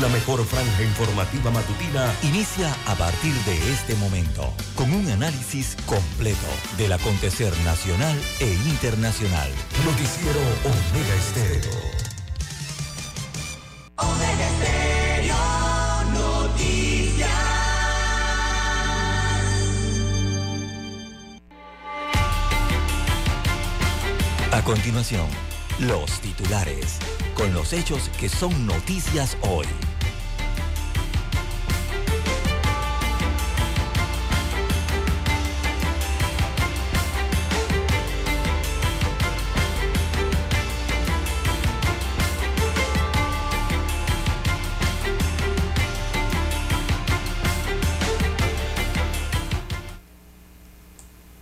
La mejor franja informativa matutina inicia a partir de este momento con un análisis completo del acontecer nacional e internacional. Noticiero Omega Estéreo. Omega Estéreo Noticias. A continuación, los titulares con los hechos que son noticias hoy.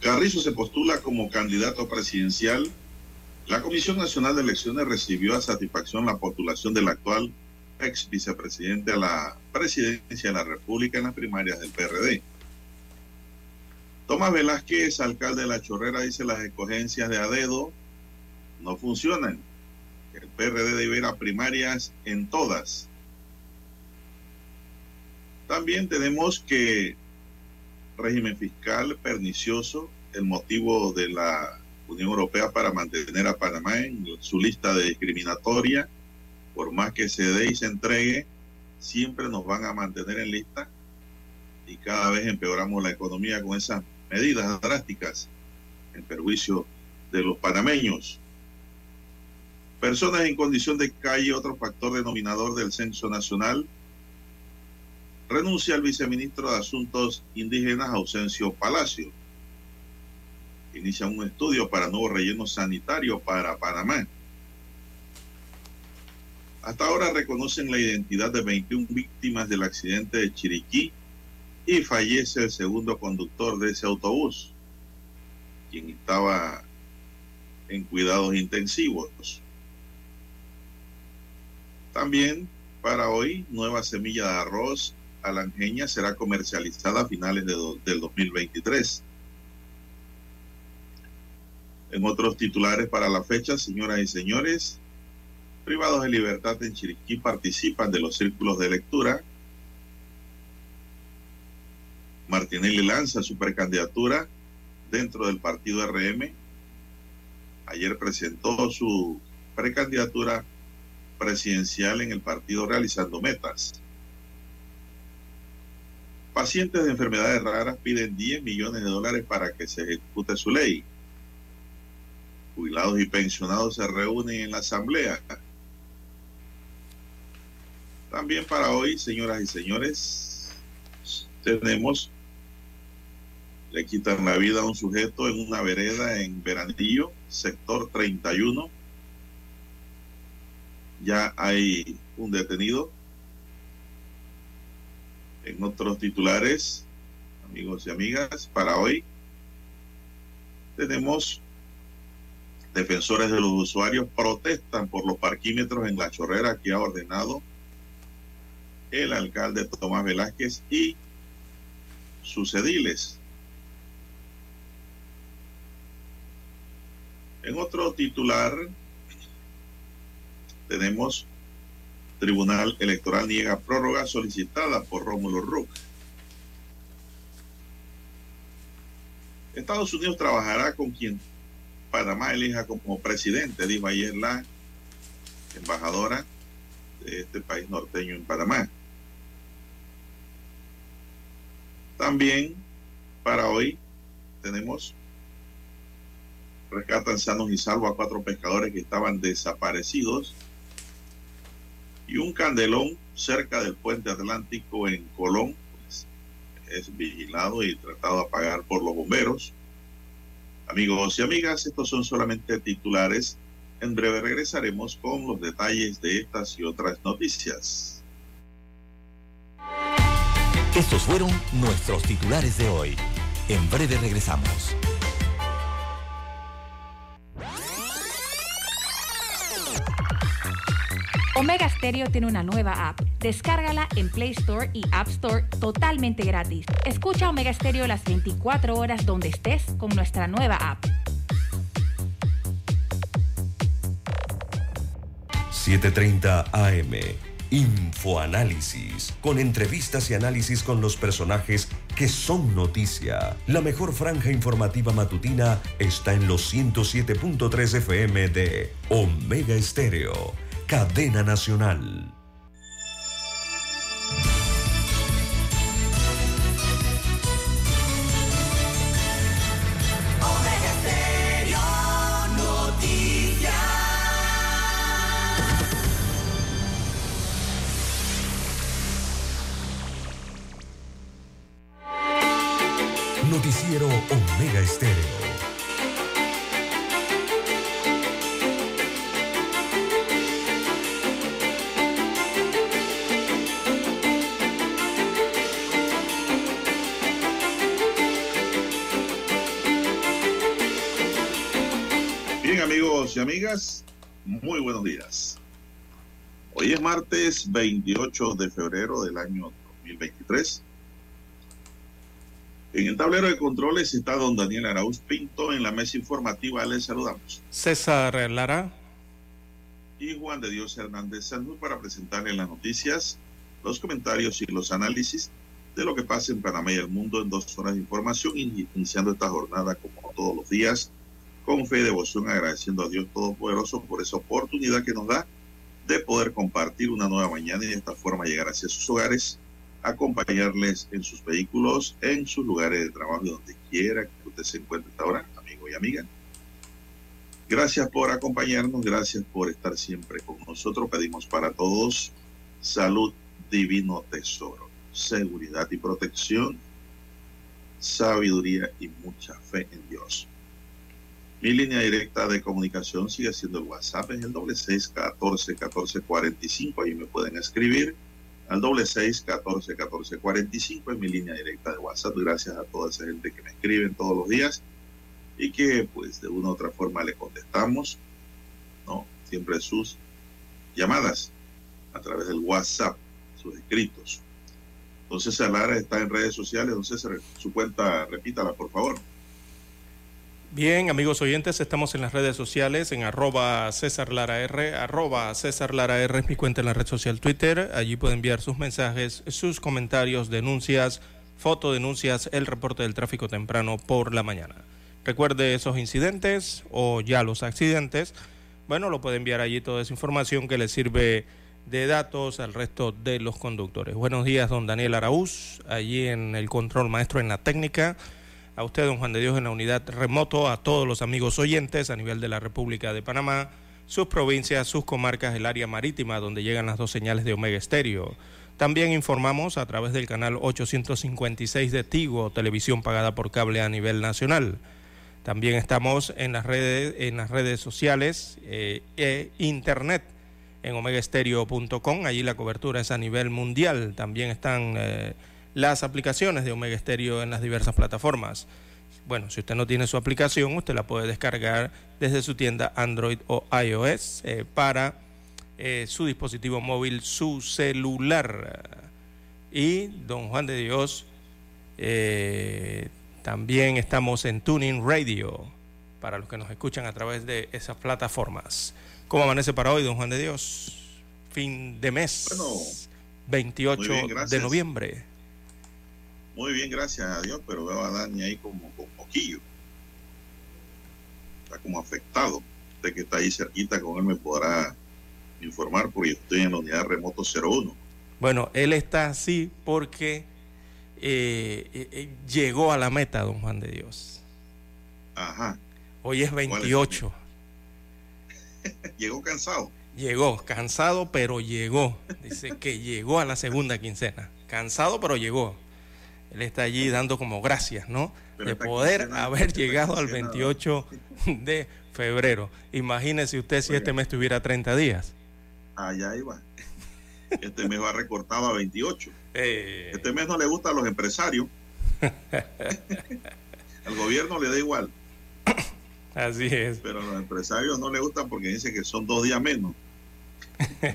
Carrizo se postula como candidato presidencial la Comisión Nacional de Elecciones recibió a satisfacción la postulación del actual ex vicepresidente a la presidencia de la República en las primarias del PRD. Tomás Velázquez, alcalde de La Chorrera, dice las escogencias de Adedo no funcionan. El PRD debe ir a primarias en todas. También tenemos que régimen fiscal pernicioso, el motivo de la Unión Europea para mantener a Panamá en su lista de discriminatoria. Por más que se dé y se entregue, siempre nos van a mantener en lista y cada vez empeoramos la economía con esas medidas drásticas en perjuicio de los panameños. Personas en condición de calle, otro factor denominador del censo nacional. Renuncia al viceministro de Asuntos Indígenas, Ausencio Palacio inicia un estudio para nuevo relleno sanitario para Panamá. Hasta ahora reconocen la identidad de 21 víctimas del accidente de Chiriquí y fallece el segundo conductor de ese autobús, quien estaba en cuidados intensivos. También para hoy, nueva semilla de arroz alangeña será comercializada a finales de del 2023. En otros titulares para la fecha, señoras y señores, privados de libertad en Chiriquí participan de los círculos de lectura. Martinelli lanza su precandidatura dentro del partido RM. Ayer presentó su precandidatura presidencial en el partido realizando metas. Pacientes de enfermedades raras piden 10 millones de dólares para que se ejecute su ley jubilados y pensionados se reúnen en la asamblea. También para hoy, señoras y señores, tenemos, le quitan la vida a un sujeto en una vereda en Veranillo, sector 31. Ya hay un detenido. En otros titulares, amigos y amigas, para hoy tenemos Defensores de los usuarios protestan por los parquímetros en la chorrera que ha ordenado el alcalde Tomás Velázquez y sus ediles. En otro titular tenemos Tribunal Electoral niega prórroga solicitada por Rómulo Ruck. Estados Unidos trabajará con quien Panamá elija como presidente, dijo ayer la embajadora de este país norteño en Panamá. También para hoy tenemos rescatan sanos y salvo a cuatro pescadores que estaban desaparecidos y un candelón cerca del puente atlántico en Colón pues, es vigilado y tratado de apagar por los bomberos. Amigos y amigas, estos son solamente titulares. En breve regresaremos con los detalles de estas y otras noticias. Estos fueron nuestros titulares de hoy. En breve regresamos. Omega Stereo tiene una nueva app. Descárgala en Play Store y App Store totalmente gratis. Escucha Omega Stereo las 24 horas donde estés con nuestra nueva app. 7:30 AM. Infoanálisis, con entrevistas y análisis con los personajes que son noticia. La mejor franja informativa matutina está en los 107.3 FM de Omega Estéreo, cadena nacional. Noticiero Omega Estéreo. Amigas, muy buenos días. Hoy es martes 28 de febrero del año 2023. En el tablero de controles está don Daniel Arauz Pinto. En la mesa informativa les saludamos. César Lara. Y Juan de Dios Hernández Sanú para presentarle las noticias, los comentarios y los análisis de lo que pasa en Panamá y el mundo en dos horas de información, iniciando esta jornada como todos los días, con fe y devoción, agradeciendo a Dios Todopoderoso por esa oportunidad que nos da de poder compartir una nueva mañana y de esta forma llegar hacia sus hogares acompañarles en sus vehículos, en sus lugares de trabajo, donde quiera que usted se encuentre hasta ahora, amigo y amiga. Gracias por acompañarnos, gracias por estar siempre con nosotros. Pedimos para todos salud, divino tesoro, seguridad y protección, sabiduría y mucha fe en Dios. Mi línea directa de comunicación sigue siendo el WhatsApp, es el doble seis catorce catorce cuarenta y cinco. Ahí me pueden escribir al doble seis catorce catorce cuarenta y cinco en mi línea directa de WhatsApp. Gracias a toda esa gente que me escriben todos los días y que pues de una u otra forma le contestamos, ¿no? Siempre sus llamadas a través del WhatsApp, sus escritos. Entonces Lara está en redes sociales, entonces su cuenta, repítala por favor. Bien, amigos oyentes, estamos en las redes sociales, en arroba César Lara R, arroba César Lara R es mi cuenta en la red social Twitter. Allí puede enviar sus mensajes, sus comentarios, denuncias, fotodenuncias, el reporte del tráfico temprano por la mañana. Recuerde esos incidentes o ya los accidentes. Bueno, lo puede enviar allí toda esa información que le sirve de datos al resto de los conductores. Buenos días, don Daniel Araúz, allí en el control maestro en la técnica a usted, don Juan de Dios, en la unidad remoto, a todos los amigos oyentes a nivel de la República de Panamá, sus provincias, sus comarcas, el área marítima donde llegan las dos señales de Omega Estéreo. También informamos a través del canal 856 de Tigo, televisión pagada por cable a nivel nacional. También estamos en las redes, en las redes sociales eh, e internet en omegaestereo.com. Allí la cobertura es a nivel mundial. También están eh, las aplicaciones de Omega Stereo en las diversas plataformas. Bueno, si usted no tiene su aplicación, usted la puede descargar desde su tienda Android o iOS eh, para eh, su dispositivo móvil, su celular. Y don Juan de Dios, eh, también estamos en Tuning Radio para los que nos escuchan a través de esas plataformas. ¿Cómo amanece para hoy, don Juan de Dios? Fin de mes, 28 de noviembre. Muy bien, gracias a Dios, pero veo a Dani ahí como con poquillo. Está como afectado. Usted que está ahí cerquita con él me podrá informar porque yo estoy en la unidad remoto 01. Bueno, él está así porque eh, eh, eh, llegó a la meta, don Juan de Dios. Ajá. Hoy es 28. llegó cansado. Llegó, cansado, pero llegó. Dice que llegó a la segunda quincena. Cansado, pero llegó. Él está allí dando como gracias, ¿no? de poder haber llegado al 28 de febrero. Imagínese usted si este mes tuviera 30 días. Allá iba. Este mes va recortado a 28. Este mes no le gusta a los empresarios. Al gobierno le da igual. Así es. Pero a los empresarios no le gustan porque dicen que son dos días menos.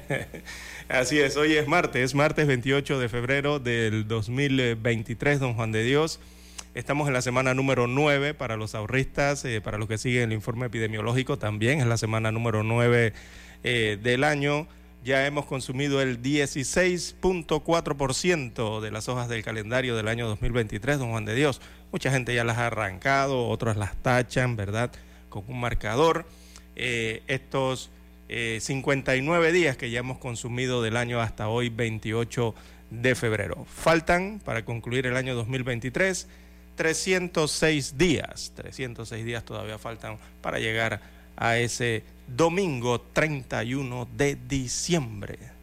Así es, hoy es martes, es martes 28 de febrero del 2023, don Juan de Dios. Estamos en la semana número 9 para los ahorristas, eh, para los que siguen el informe epidemiológico también, es la semana número 9 eh, del año. ya hemos consumido el 16.4% de las hojas del calendario del año 2023, don Juan de Dios. Mucha gente ya las ha arrancado, otros las tachan, ¿verdad? Con un marcador. Eh, estos 59 eh, días que ya hemos consumido del año hasta hoy, 28 de febrero. Faltan, para concluir el año 2023, 306 días. 306 días todavía faltan para llegar a ese domingo 31 de diciembre.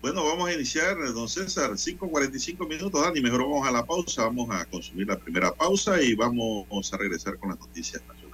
Bueno, vamos a iniciar, don César, 5.45 minutos, Dani, mejor vamos a la pausa, vamos a consumir la primera pausa y vamos a regresar con las noticias nacionales.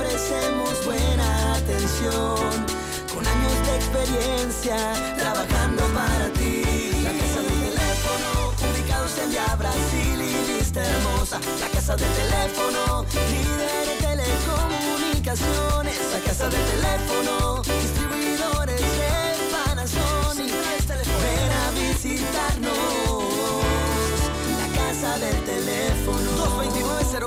Ofrecemos buena atención. Con años de experiencia trabajando para ti. La casa del teléfono, ubicados en ya Brasil y vista hermosa. La casa del teléfono, líder de telecomunicaciones. La casa del teléfono,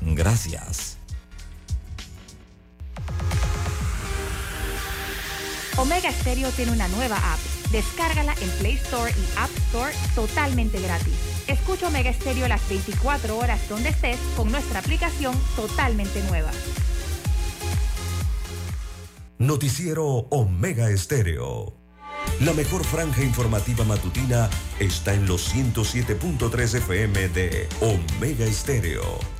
Gracias. Omega Stereo tiene una nueva app. Descárgala en Play Store y App Store totalmente gratis. Escucha Omega Stereo las 24 horas donde estés con nuestra aplicación totalmente nueva. Noticiero Omega Estéreo. La mejor franja informativa matutina está en los 107.3 FM de Omega Estéreo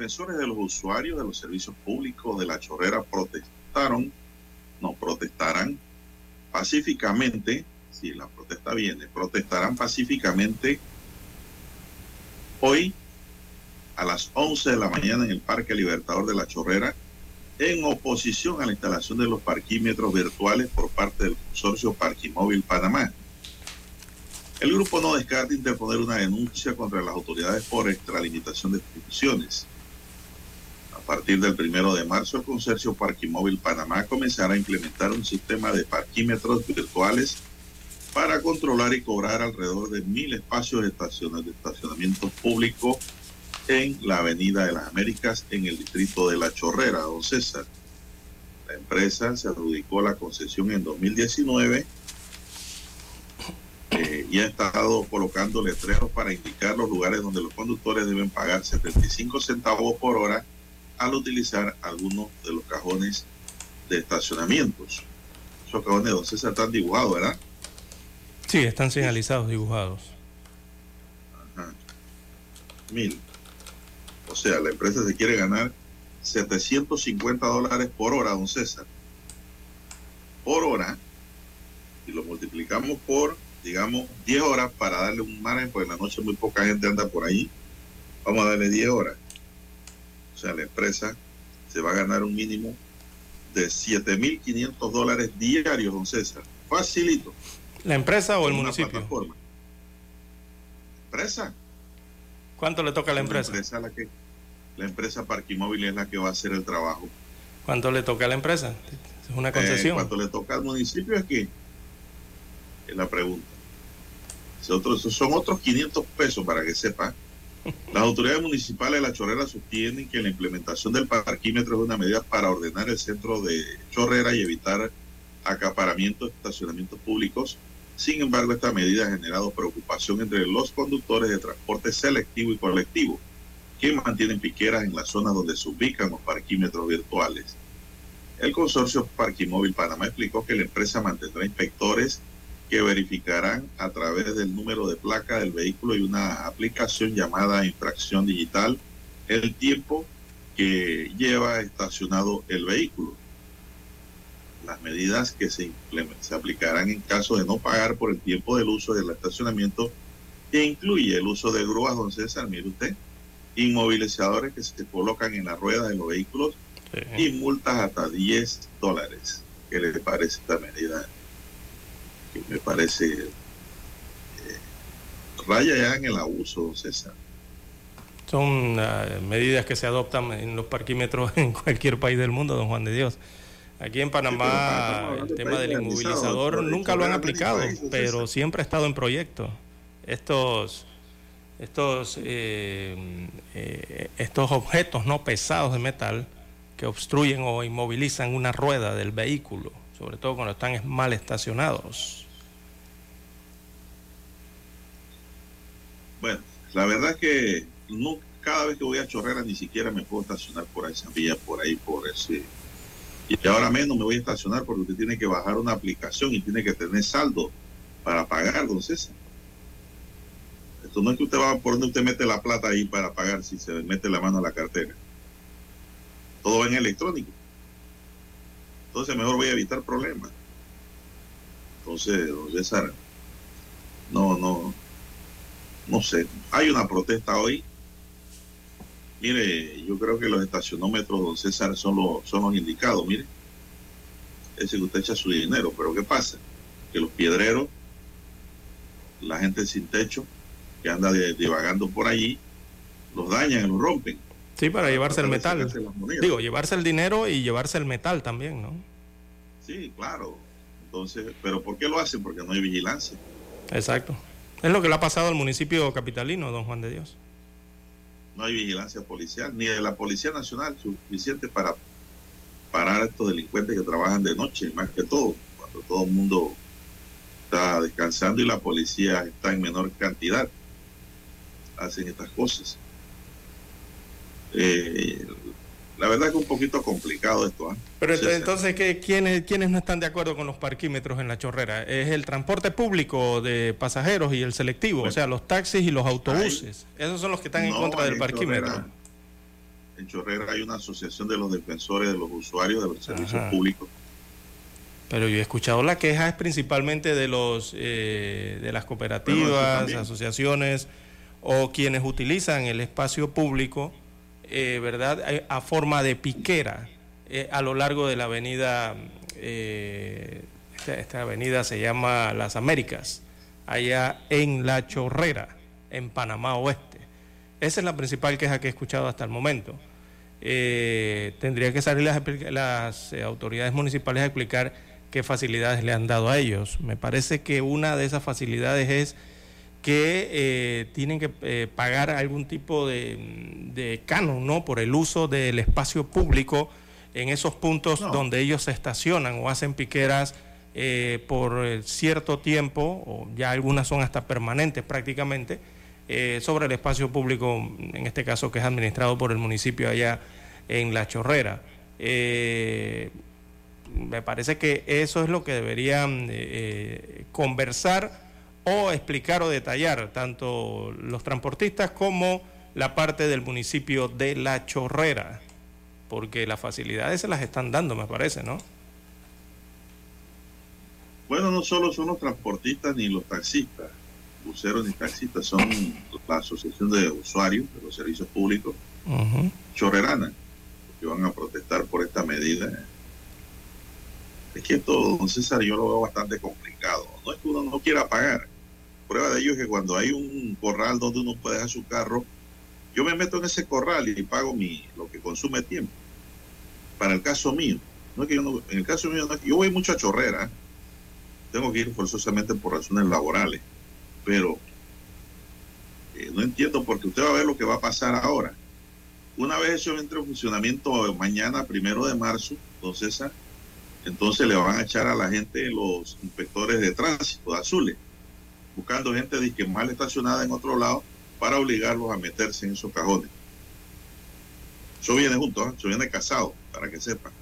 Defensores de los usuarios de los servicios públicos de la chorrera protestaron, no protestarán pacíficamente, si la protesta viene, protestarán pacíficamente hoy a las 11 de la mañana en el Parque Libertador de la Chorrera en oposición a la instalación de los parquímetros virtuales por parte del consorcio Parquimóvil Panamá. El grupo no descarta interponer una denuncia contra las autoridades por extralimitación de funciones. A partir del primero de marzo, el consorcio Parquimóvil Panamá comenzará a implementar un sistema de parquímetros virtuales para controlar y cobrar alrededor de mil espacios de, estacionamiento público en la Avenida de las Américas en el distrito de La Chorrera, don César. La empresa se adjudicó la concesión en 2019 eh, y ha estado colocando letreros para indicar los lugares donde los conductores deben pagar 75 centavos por hora al utilizar algunos de los cajones de estacionamientos. Esos cajones de se están dibujados, ¿verdad? Sí, están señalizados, dibujados. Ajá. Mil. O sea, la empresa se quiere ganar 750 dólares por hora, don César. Por hora. Y lo multiplicamos por digamos, 10 horas para darle un margen, porque en la noche muy poca gente anda por ahí. Vamos a darle 10 horas. O sea, la empresa se va a ganar un mínimo de 7.500 dólares diarios, don César. Facilito. ¿La empresa o el municipio? ¿Empresa? ¿Cuánto le toca a la empresa? empresa la que, la empresa Parquimóvil es la que va a hacer el trabajo. ¿Cuánto le toca a la empresa? Es una concesión. Eh, ¿Cuánto le toca al municipio? Es que es la pregunta. son otros 500 pesos para que sepa. Las autoridades municipales de La Chorrera sostienen que la implementación del parquímetro es una medida para ordenar el centro de Chorrera y evitar acaparamientos de estacionamientos públicos. Sin embargo, esta medida ha generado preocupación entre los conductores de transporte selectivo y colectivo, que mantienen piqueras en las zonas donde se ubican los parquímetros virtuales. El consorcio Parquimóvil Panamá explicó que la empresa mantendrá inspectores que verificarán a través del número de placa del vehículo y una aplicación llamada infracción digital el tiempo que lleva estacionado el vehículo. Las medidas que se, se aplicarán en caso de no pagar por el tiempo del uso del estacionamiento que incluye el uso de grúas, don César, mire usted, inmovilizadores que se colocan en la rueda de los vehículos y multas hasta 10 dólares. ¿Qué le parece esta medida? Que me parece eh, raya ya en el abuso, César. Son uh, medidas que se adoptan en los parquímetros en cualquier país del mundo, don Juan de Dios. Aquí en Panamá el tema del inmovilizador nunca lo han aplicado, pero siempre ha estado en proyecto. Estos estos eh, eh, estos objetos no pesados de metal que obstruyen o inmovilizan una rueda del vehículo, sobre todo cuando están mal estacionados. Bueno, la verdad es que no, cada vez que voy a Chorrera ni siquiera me puedo estacionar por esa vía, por ahí, por ese... Y ahora menos me voy a estacionar porque usted tiene que bajar una aplicación y tiene que tener saldo para pagar, entonces Esto no es que usted va por donde usted mete la plata ahí para pagar si se le mete la mano a la cartera todo en electrónico. Entonces mejor voy a evitar problemas. Entonces, don César, no, no, no sé. Hay una protesta hoy. Mire, yo creo que los estacionómetros, don César, son los, son los indicados, mire. Ese que usted echa su dinero, pero ¿qué pasa? Que los piedreros, la gente sin techo, que anda divagando por allí, los dañan y los rompen. Sí, para llevarse el metal. Digo, llevarse el dinero y llevarse el metal también, ¿no? Sí, claro. Entonces, ¿pero por qué lo hacen? Porque no hay vigilancia. Exacto. Es lo que le ha pasado al municipio capitalino, don Juan de Dios. No hay vigilancia policial, ni de la Policía Nacional suficiente para parar a estos delincuentes que trabajan de noche, más que todo, cuando todo el mundo está descansando y la policía está en menor cantidad. Hacen estas cosas. Eh, la verdad que un poquito complicado esto. ¿eh? Pero entonces, ¿qué, quiénes, ¿quiénes no están de acuerdo con los parquímetros en la chorrera? ¿Es el transporte público de pasajeros y el selectivo? o sea, los taxis y los autobuses. Esos son los que están en contra del parquímetro. en Chorrera hay una asociación de los defensores de los usuarios de los servicios públicos. Pero yo he escuchado la queja es principalmente de los eh, de las cooperativas, asociaciones o quienes utilizan el espacio público eh, ¿verdad?, a forma de piquera eh, a lo largo de la avenida, eh, esta, avenida se llama Las Américas, allá en La Chorrera, en Panamá Oeste. Esa es la principal queja que he escuchado hasta el momento. tendría que salir las autoridades municipales a explicar qué facilidades le han dado a ellos. Me parece que una de esas facilidades es que eh, tienen que eh, pagar algún tipo de, canon ¿no? por el uso del espacio público en esos puntos donde ellos se estacionan o hacen piqueras eh, por cierto tiempo, o ya algunas son hasta permanentes prácticamente, sobre el espacio público, en este caso que es administrado por el municipio allá en La Chorrera. me parece que eso es lo que deberían conversar o explicar o detallar tanto los transportistas como la parte del municipio de La Chorrera, porque las facilidades se las están dando, me parece, ¿no? Bueno, no solo son los transportistas ni los taxistas, buceros ni taxistas, son la Asociación de Usuarios de los Servicios Públicos chorrerana, que van a protestar por esta medida. Es que esto, don César, yo lo veo bastante complicado. No es que uno no quiera pagar, prueba de ello es que cuando hay un corral donde uno puede dejar su carro, Yo me meto en ese corral y pago mi, lo que consume tiempo. Para el caso mío, no es que yo no, en el caso mío, yo voy mucho a chorrera, tengo que ir forzosamente por razones laborales, pero eh, no entiendo porque usted va a ver lo que va a pasar ahora. Una vez eso entre en funcionamiento mañana, primero de marzo, entonces, entonces le van a echar a la gente los inspectores de tránsito, de azules, buscando gente que mal estacionada en otro lado para obligarlos a meterse en esos cajones. Eso viene junto, ¿eh? viene casado, para que sepan.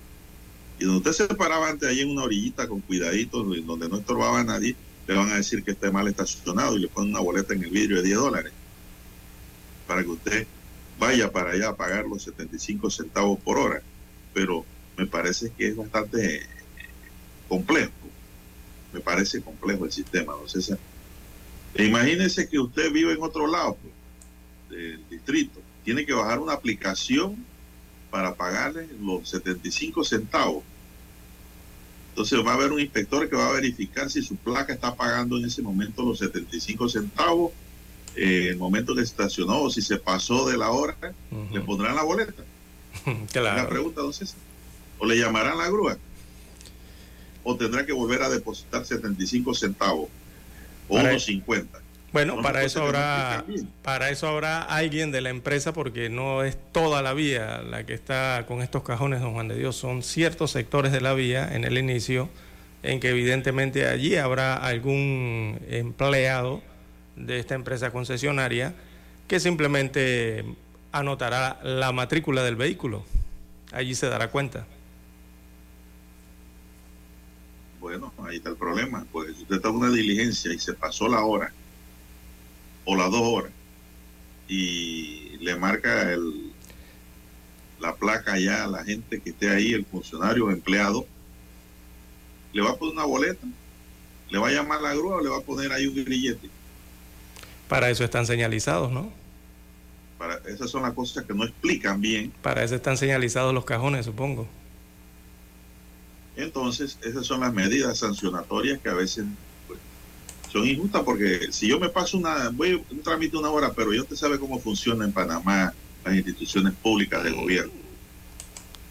Y donde usted se paraba antes ahí en una orillita con cuidaditos, donde no estorbaba a nadie, le van a decir que esté mal estacionado y le ponen una boleta en el vidrio de 10 dólares para que usted vaya para allá a pagar los 75 centavos por hora. Pero me parece que es bastante complejo. Me parece complejo el sistema, ¿no? César. E imagínese que usted vive en otro lado pues, del distrito. Tiene que bajar una aplicación para pagarle los 75 centavos. Entonces va a haber un inspector que va a verificar si su placa está pagando en ese momento los 75 centavos, eh, el momento que estacionó o si se pasó de la hora, le pondrán la boleta. claro. La pregunta, entonces, o le llamarán la grúa, o tendrá que volver a depositar 75 centavos o 50. Bueno, para eso habrá para eso habrá alguien de la empresa porque no es toda la vía la que está con estos cajones, don Juan de Dios, son ciertos sectores de la vía en el inicio en que evidentemente allí habrá algún empleado de esta empresa concesionaria que simplemente anotará la matrícula del vehículo. Allí se dará cuenta. Bueno, ahí está el problema. Pues si usted está en una diligencia y se pasó la hora o las dos horas y le marca el, la placa ya a la gente que esté ahí, el funcionario o empleado, le va a poner una boleta, le va a llamar la grúa o le va a poner ahí un grillete. Para eso están señalizados, ¿no? Para, esas son las cosas que no explican bien. Para eso están señalizados los cajones, supongo. Entonces, esas son las medidas sancionatorias que a veces son injustas porque si yo me paso una, voy un trámite una hora, pero yo usted sabe cómo funciona en Panamá las instituciones públicas del gobierno.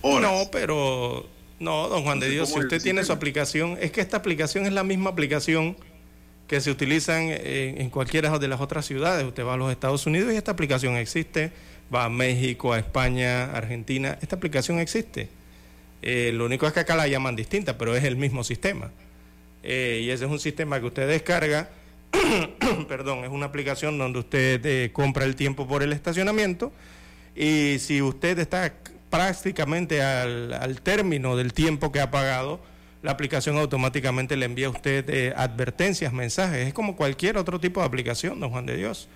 No, pero no, don Juan de Dios, si usted tiene su aplicación, es que esta aplicación es la misma aplicación que se utilizan en, en, cualquiera de las otras ciudades. Usted va a los Estados Unidos y esta aplicación existe, va a México, a España, Argentina, esta aplicación existe. Eh, lo único es que acá la llaman distinta, pero es el mismo sistema. Eh, y ese es un sistema que usted descarga, perdón, es una aplicación donde usted eh, compra el tiempo por el estacionamiento y si usted está prácticamente al, al, término del tiempo que ha pagado, la aplicación automáticamente le envía a usted advertencias, mensajes, es como cualquier otro tipo de aplicación, don Juan de Dios.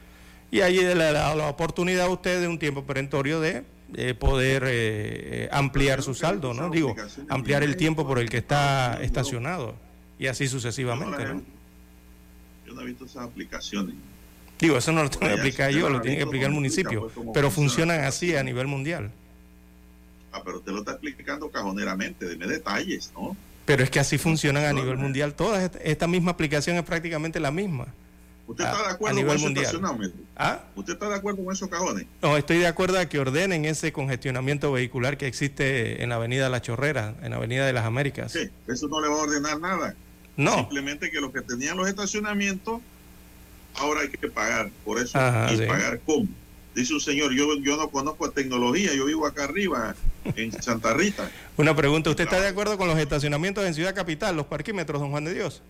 Y ahí le da la oportunidad a usted de un tiempo perentorio de eh, poder eh, ampliar su saldo, ¿no? Digo, ampliar el tiempo por el que está estacionado y así sucesivamente, ¿no? Yo no he visto esas aplicaciones. Digo, eso no lo tengo que aplicar yo, lo tiene que aplicar el municipio, pero funcionan así a nivel mundial. Ah, pero usted lo está explicando cajoneramente, deme detalles, ¿no? Pero es que así funcionan a nivel mundial todas. Esta misma aplicación es prácticamente la misma. ¿Usted está de acuerdo con mundial. estacionamiento? ¿Ah? ¿Usted está de acuerdo con esos cajones? No, estoy de acuerdo a que ordenen ese congestionamiento vehicular que existe en la Avenida La Chorrera, en la Avenida de las Américas. Sí, eso no le va a ordenar nada. No. Simplemente que los que tenían los estacionamientos, ahora hay que pagar por eso. Ajá, y sí. pagar cómo. Dice un señor, yo, yo no conozco tecnología, yo vivo acá arriba, en Santa Rita. Una pregunta, ¿usted está de acuerdo con los estacionamientos en Ciudad Capital, los parquímetros, don Juan de Dios?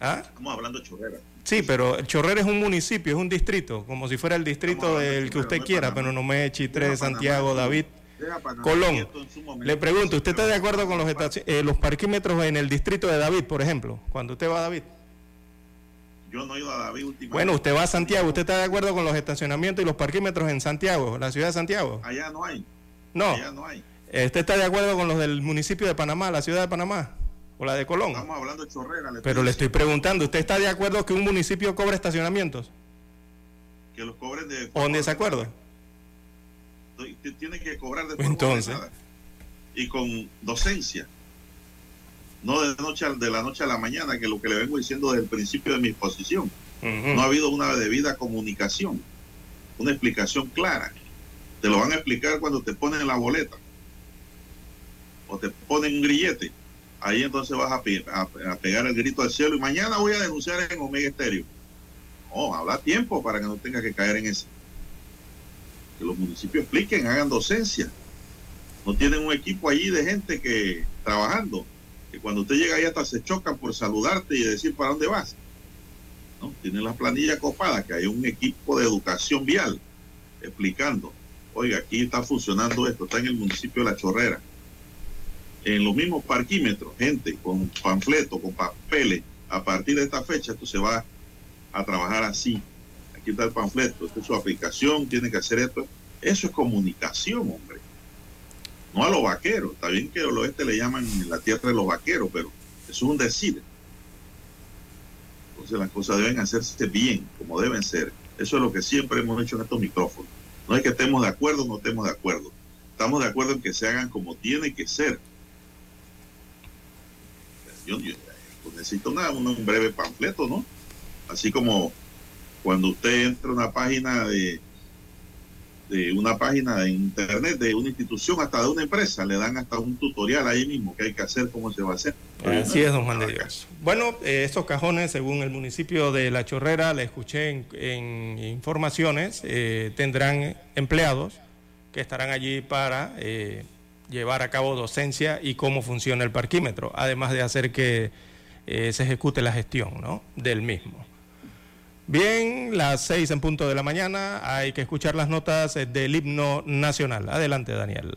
¿Ah? Estamos hablando de chorrera. Sí, pero Chorrera es un municipio, es un distrito, como si fuera el distrito del que usted quiera, pero no me Chitre, Santiago. David. Colón. Le pregunto, ¿usted está de acuerdo con los, eh, los parquímetros en el distrito de David, por ejemplo? Cuando usted va a David. Yo no he ido a David últimamente. Bueno, usted va a Santiago, ¿usted está de acuerdo con los estacionamientos y los parquímetros en Santiago, la ciudad de Santiago? Allá no hay. No. Allá no hay. ¿Usted está de acuerdo con los del municipio de Panamá, la ciudad de Panamá? ¿O la de Colón? Estamos hablando de chorrera. Le Pero le estoy preguntando, ¿usted está de acuerdo que un municipio cobre estacionamientos? Que los cobren de. ¿O en desacuerdo? Tiene que cobrar de forma Entonces. Y con docencia. No de, noche, a- de la noche a la mañana, que es lo que le vengo diciendo desde el principio de mi exposición. No ha habido una debida comunicación, una explicación clara. Te lo van a explicar cuando te ponen la boleta o te ponen un grillete. Ahí entonces vas a, pegar el grito al cielo y mañana voy a denunciar en Omega Estéreo. No, habla tiempo para que no tenga que caer en eso. Que los municipios expliquen, hagan docencia. No tienen un equipo allí de gente que trabajando, que cuando usted llega ahí hasta se chocan por saludarte y decir para dónde vas. ¿No? Tienen la planilla copada, que hay un equipo de educación vial explicando, oiga, aquí está funcionando esto, está en el municipio de La Chorrera. En los mismos parquímetros, gente con panfletos, con papeles, a partir de esta fecha esto se va a trabajar así. Aquí está el panfleto, esta es su aplicación, tiene que hacer esto. Eso es comunicación, hombre. No a los vaqueros. Está bien que al oeste le llaman la tierra de los vaqueros, pero eso es un decir. Entonces las cosas deben hacerse bien, como deben ser. Eso es lo que siempre hemos hecho en estos micrófonos. No es que estemos de acuerdo o no estemos de acuerdo. Estamos de acuerdo en que se hagan como tiene que ser. Yo, necesito nada, un breve panfleto, ¿no? Así como cuando usted entra a una página de, de una página de internet de una institución hasta de una empresa, le dan hasta un tutorial ahí mismo que hay que hacer, cómo se va a hacer. Así es, don Juan de Dios. Bueno, eh, estos cajones, según el municipio de La Chorrera, le escuché en, informaciones, eh, tendrán empleados que estarán allí para eh, llevar a cabo docencia y cómo funciona el parquímetro, además de hacer que se ejecute la gestión ¿no? del mismo. Bien, las seis en punto de la mañana, hay que escuchar las notas del himno nacional. Adelante, Daniel.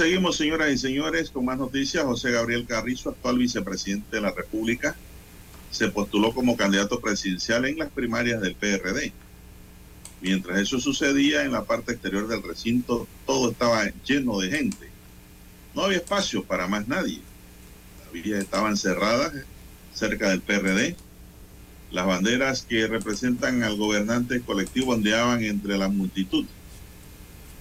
Seguimos, señoras y señores, con más noticias. José Gabriel Carrizo, actual vicepresidente de la República, se postuló como candidato presidencial en las primarias del PRD. Mientras eso sucedía en la parte exterior del recinto, todo estaba lleno de gente. No había espacio para más nadie. Las villas estaban cerradas cerca del PRD. Las banderas que representan al gobernante colectivo ondeaban entre la multitud.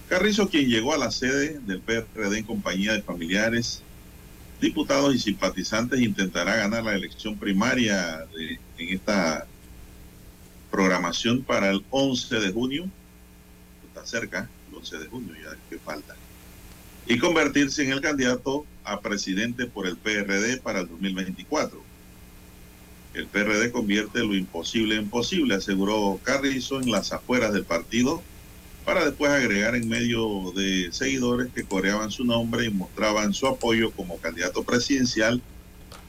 Carrizo, quien llegó a la sede del PRD en compañía de familiares, diputados y simpatizantes, intentará ganar la elección primaria en esta programación para el 11 de junio. Está cerca, el 11 de junio, ya que falta. Y convertirse en el candidato a presidente por el PRD para el 2024. El PRD convierte lo imposible en posible, aseguró Carrizo en las afueras del partido para después agregar en medio de seguidores que coreaban su nombre y mostraban su apoyo como candidato presidencial,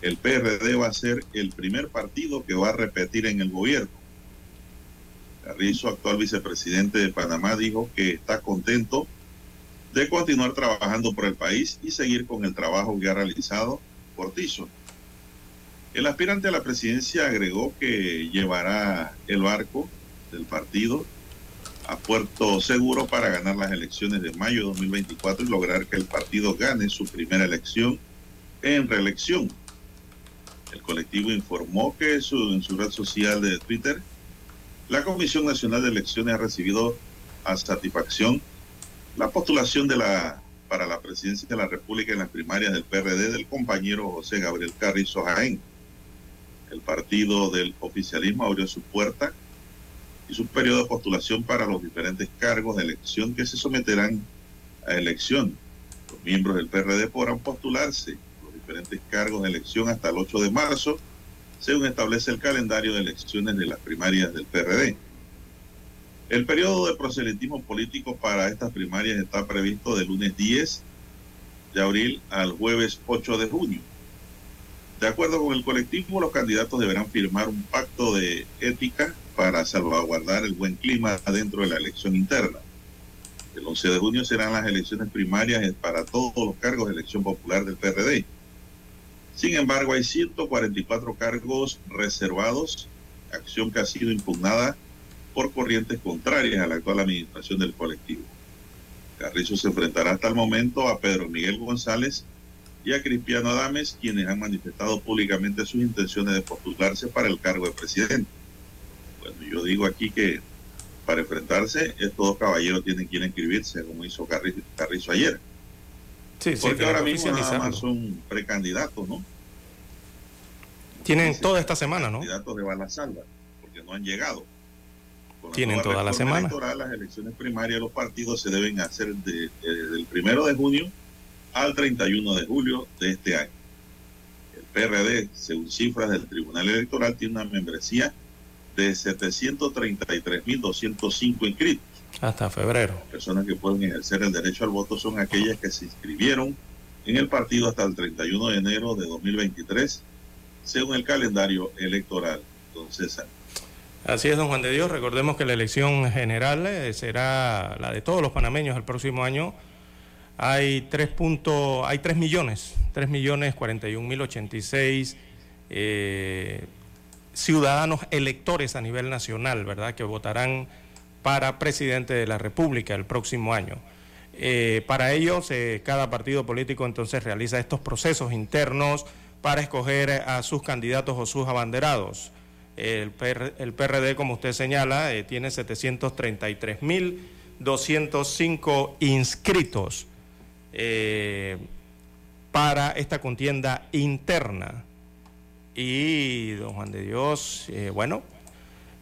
el PRD va a ser el primer partido que va a repetir en el gobierno. Carrizo, actual vicepresidente de Panamá, dijo que está contento de continuar trabajando por el país y seguir con el trabajo que ha realizado Cortizo. El aspirante a la presidencia agregó que llevará el barco del partido a puerto seguro para ganar las elecciones de mayo de 2024 y lograr que el partido gane su primera elección en reelección. El colectivo informó que en su red social de Twitter, la Comisión Nacional de Elecciones ha recibido a satisfacción la postulación de la, para la presidencia de la República en las primarias del PRD del compañero José Gabriel Carrizo Jaén. El partido del oficialismo abrió su puerta y su periodo de postulación para los diferentes cargos de elección que se someterán a elección. Los miembros del PRD podrán postularse los diferentes cargos de elección hasta el 8 de marzo, según establece el calendario de elecciones de las primarias del PRD. El periodo de proselitismo político para estas primarias está previsto del lunes 10 de abril al jueves 8 de junio. De acuerdo con el colectivo, los candidatos deberán firmar un pacto de ética para salvaguardar el buen clima dentro de la elección interna. El 11 de junio serán las elecciones primarias para todos los cargos de elección popular del PRD. Sin embargo, hay 144 cargos reservados, acción que ha sido impugnada por corrientes contrarias a la actual administración del colectivo. Carrizo se enfrentará hasta el momento a Pedro Miguel González y a Cristiano Adames, quienes han manifestado públicamente sus intenciones de postularse para el cargo de presidente. Yo digo aquí que para enfrentarse, estos dos caballeros tienen que ir a inscribirse, como hizo Carrizo, ayer. Sí, Porque ahora mismo nada más son precandidatos, ¿no? Tienen toda esta semana, ¿no? Candidatos de bala salva, porque no han llegado. Tienen toda la semana. las elecciones primarias de los partidos se deben hacer de, del primero de junio al 31 de julio de este año. El PRD, según cifras del Tribunal Electoral, tiene una membresía de 733.205 inscritos. Hasta febrero. Personas que pueden ejercer el derecho al voto son aquellas que se inscribieron en el partido hasta el 31 de enero de 2023, según el calendario electoral. Entonces, Así es, don Juan de Dios. Recordemos que la elección general eh, será la de todos los panameños el próximo año. Hay 3, punto, hay 3 millones, 3 millones 41 mil 86 eh, ciudadanos electores a nivel nacional, ¿verdad?, que votarán para presidente de la República el próximo año. Eh, para ellos, eh, cada partido político entonces realiza estos procesos internos para escoger a sus candidatos o sus abanderados. El, PRD, como usted señala, eh, tiene 733.205 inscritos para esta contienda interna Y don Juan de Dios, eh, bueno,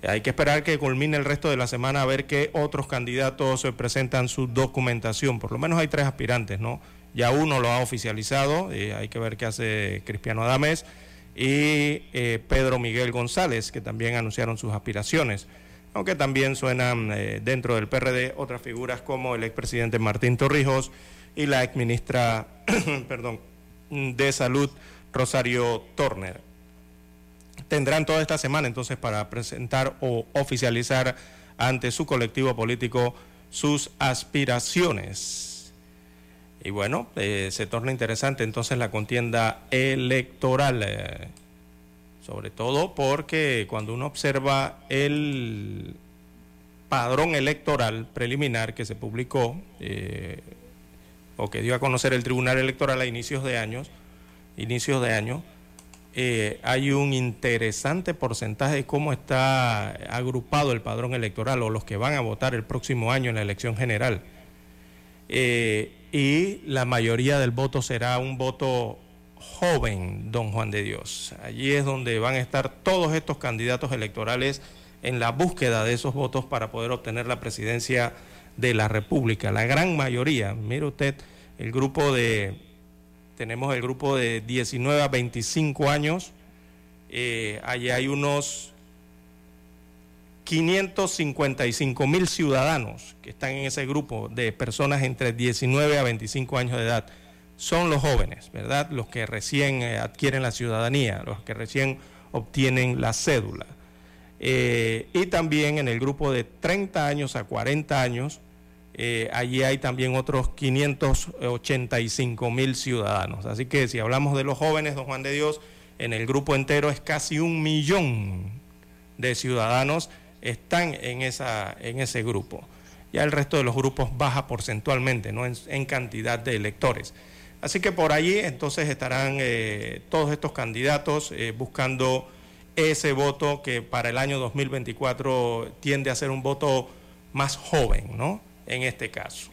hay que esperar que culmine el resto de la semana a ver qué otros candidatos presentan su documentación. Por lo menos hay tres aspirantes, ¿no? Ya uno lo ha oficializado, eh, hay que ver qué hace Cristiano Adames y eh, Pedro Miguel González, que también anunciaron sus aspiraciones. Aunque también suenan eh, dentro del PRD otras figuras como el expresidente Martín Torrijos y la exministra perdón, de Salud Rosario Torner tendrán toda esta semana entonces para presentar o oficializar ante su colectivo político sus aspiraciones. Y bueno, eh, se torna interesante entonces la contienda electoral, eh, sobre todo porque cuando uno observa el padrón electoral preliminar que se publicó eh, o que dio a conocer el Tribunal Electoral a inicios de años, inicios de año, eh, hay un interesante porcentaje de cómo está agrupado el padrón electoral o los que van a votar el próximo año en la elección general. Eh, y la mayoría del voto será un voto joven, don Juan de Dios. Allí es donde van a estar todos estos candidatos electorales en la búsqueda de esos votos para poder obtener la presidencia de la República. La gran mayoría, mire usted, el grupo de tenemos el grupo de 19 a 25 años. Eh, allí hay unos 555 mil ciudadanos que están en ese grupo de personas entre 19 a 25 años de edad. Son los jóvenes, ¿verdad? Los que recién eh, adquieren la ciudadanía, los que recién obtienen la cédula. Eh, y también en el grupo de 30 años a 40 años eh, allí hay también otros 585 mil ciudadanos. Así que si hablamos de los jóvenes, don Juan de Dios, en el grupo entero es casi un millón de ciudadanos están en, esa, en ese grupo. Ya el resto de los grupos baja porcentualmente, ¿no? en, cantidad de electores. Así que por allí entonces estarán eh, todos estos candidatos eh, buscando ese voto que para el año 2024 tiende a ser un voto más joven, ¿no? En este caso.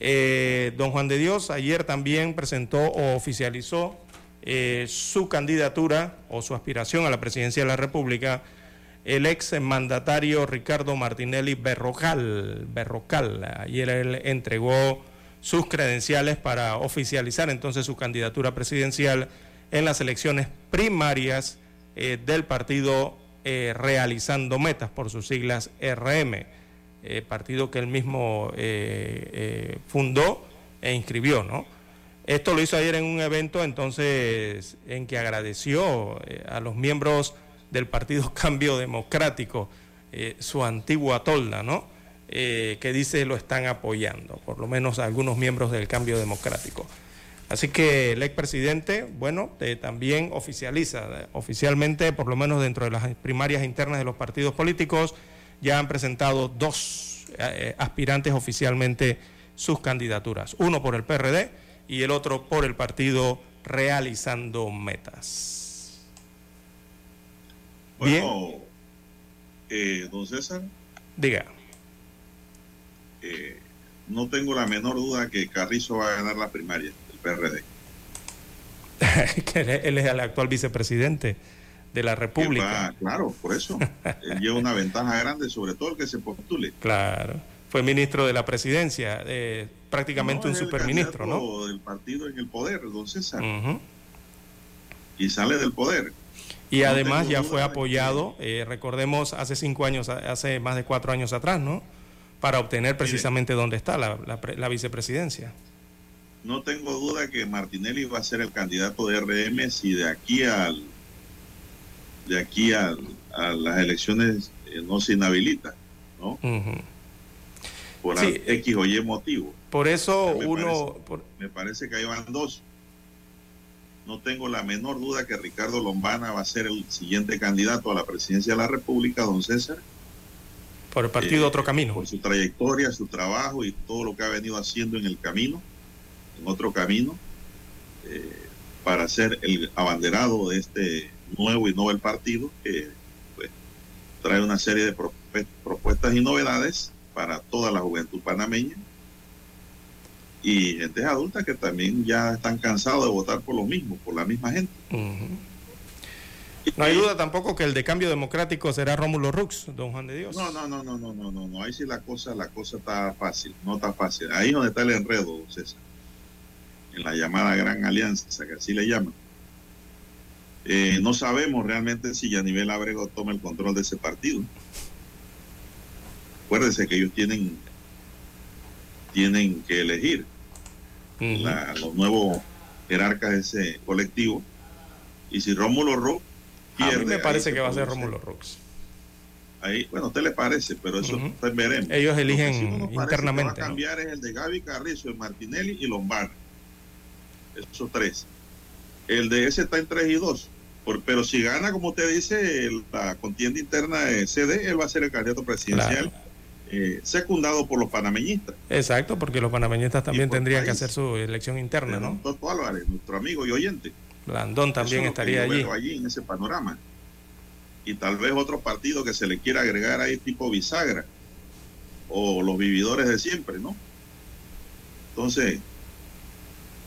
Eh, don Juan de Dios ayer también presentó o oficializó eh, su candidatura o su aspiración a la presidencia de la República, el ex mandatario Ricardo Martinelli Berrocal. Berrocal. Ayer él entregó sus credenciales para oficializar entonces su candidatura presidencial en las elecciones primarias eh, del partido Realizando Metas, por sus siglas RM. Eh, partido que él mismo eh, eh, fundó e inscribió, ¿no? Esto lo hizo ayer en un evento entonces en que agradeció a los miembros del Partido Cambio Democrático su antigua tolda, ¿no? que dice lo están apoyando, por lo menos algunos miembros del Cambio Democrático. Así que el expresidente, bueno, también oficializa, oficialmente, por lo menos dentro de las primarias internas de los partidos políticos, ya han presentado dos eh, eh, aspirantes oficialmente sus candidaturas, uno por el PRD y el otro por el partido Realizando Metas. Bueno, eh, don César. Diga. no tengo la menor duda que Carrizo va a ganar la primaria, el PRD. que él es el actual vicepresidente de la República. claro, por eso. Él lleva una ventaja grande, sobre todo el que se postule. Claro. Fue ministro de la presidencia, eh, prácticamente un superministro, ¿no? del partido en el poder, don César. Y sale del poder. Y además ya fue apoyado, eh, recordemos, hace cinco años, hace más de cuatro años atrás, ¿no? Para obtener precisamente donde está la, la vicepresidencia. No tengo duda que Martinelli va a ser el candidato de RM si de aquí al de aquí a, las elecciones eh, no se inhabilita, ¿no? Por X o Y motivo. Por eso uno... Me parece que ahí van dos. No tengo la menor duda que Ricardo Lombana va a ser el siguiente candidato a la presidencia de la República, don César. Por el partido Otro Camino. Por su trayectoria, su trabajo y todo lo que ha venido haciendo en el camino, en otro camino, eh, para ser el abanderado de este nuevo y novel partido que pues, trae una serie de propuestas y novedades para toda la juventud panameña y gente adulta que también ya están cansados de votar por lo mismo, por la misma gente. No hay duda tampoco que el de cambio democrático será Rómulo Rux, don Juan de Dios. No, no, no, no, no, no, no, no. Ahí sí la cosa, la cosa está fácil, no está fácil. Ahí es donde está el enredo, César. En la llamada Gran Alianza, que así le llaman. Eh, no sabemos realmente si Yanivel Abrego toma el control de ese partido. Acuérdense que ellos tienen, tienen que elegir los nuevos jerarcas de ese colectivo. Y si Rómulo Rux a mí me parece que va a ser Rómulo Rux. Ahí, bueno, a usted le parece, pero eso veremos. Ellos eligen internamente. Lo que va a cambiar es el de Gaby Carrizo, el Martinelli y Lombardi. Esos tres. El de ese está en 3 y 2. pero si gana, como usted dice, la contienda interna de CD, él va a ser el candidato presidencial. Eh, secundado por los panameñistas. Exacto, porque los panameñistas también tendrían que hacer su elección interna, ¿no? Toto Álvarez, nuestro amigo y oyente. Blandón también estaría allí. allí en ese panorama. Y tal vez otro partido que se le quiera agregar ahí tipo bisagra o los vividores de siempre, ¿no? Entonces,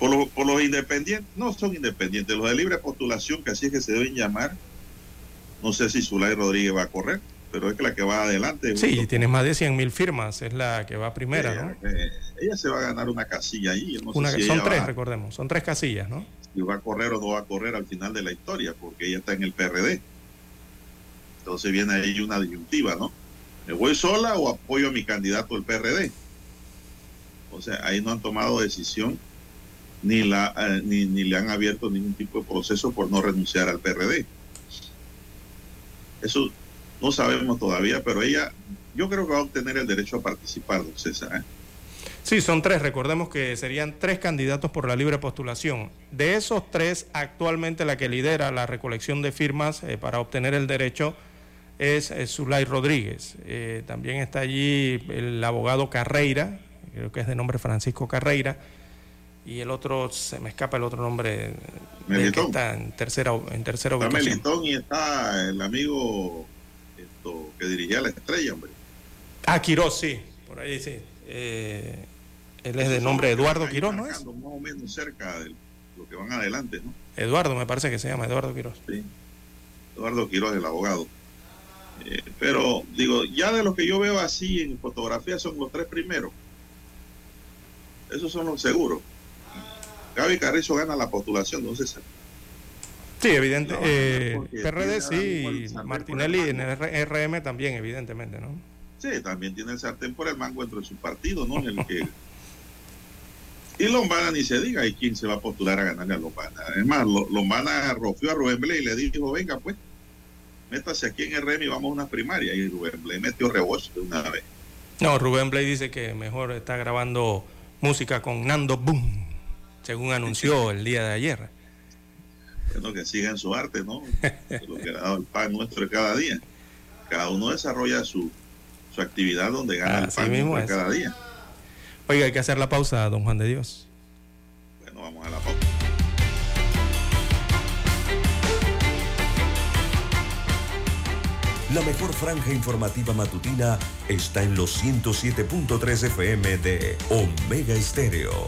por, por los independientes, no son independientes, los de libre postulación, que así es que se deben llamar, no sé si Zulay Rodríguez va a correr, pero es que la que va adelante. Sí, tiene más de 100 mil firmas, es la que va primera, ¿no? Eh, ella se va a ganar una casilla ahí. son tres, recordemos, son tres casillas, ¿no? si va a correr o no va a correr al final de la historia, porque ella está en el PRD. Entonces viene ahí una disyuntiva, ¿no? ¿Me voy sola o apoyo a mi candidato del PRD? O sea, ahí no han tomado decisión ni, la, eh, ni, ni le han abierto ningún tipo de proceso por no renunciar al PRD. Eso no sabemos todavía, pero ella, yo creo que va a obtener el derecho a participar, don César. ¿eh? Sí, son tres. Recordemos que serían tres candidatos por la libre postulación. De esos tres, actualmente la que lidera la recolección de firmas eh, para obtener el derecho es eh, Zulay Rodríguez. También está allí el abogado Carreira, creo que es de nombre Francisco Carreira, y el otro, se me escapa el otro nombre, que está en tercera, en tercera está Melitón y está el amigo esto, que dirigía la estrella, hombre. Ah, Quirós, sí, por ahí sí. Él es de nombre Eduardo Quirós, ¿no es? Más o menos cerca de lo que van adelante, ¿no? Eduardo, me parece que se llama Eduardo Quirós. Sí. Eduardo Quirós, el abogado. Eh, pero, digo, ya de lo que yo veo así en fotografía son los tres primeros. Esos son los seguros. Gaby Carrizo gana la postulación, entonces. Sí, evidente. Eh, PRD sí, Martinelli en el RM también, evidentemente, ¿no? Sí, también tiene el sartén por el mango entre su partido, ¿no? En el que Y Lombana ni se diga, ¿y quién se va a postular a ganarle a Lombana? Además, Lombana rofió a Rubén Blay y le dijo, venga pues, métase aquí en REMI y vamos a una primaria. Y Rubén Blay metió rebozo de una vez. No, Rubén Blay dice que mejor está grabando música con Nando Boom, según anunció el día de ayer. Bueno, que sigan su arte, ¿no? lo que ha dado el pan nuestro cada día. Cada uno desarrolla su, su actividad donde gana el pan mismo cada día. Oiga, hay que hacer la pausa, don Juan de Dios. Bueno, vamos a la pausa. La mejor franja informativa matutina está en los 107.3 FM de Omega Estéreo.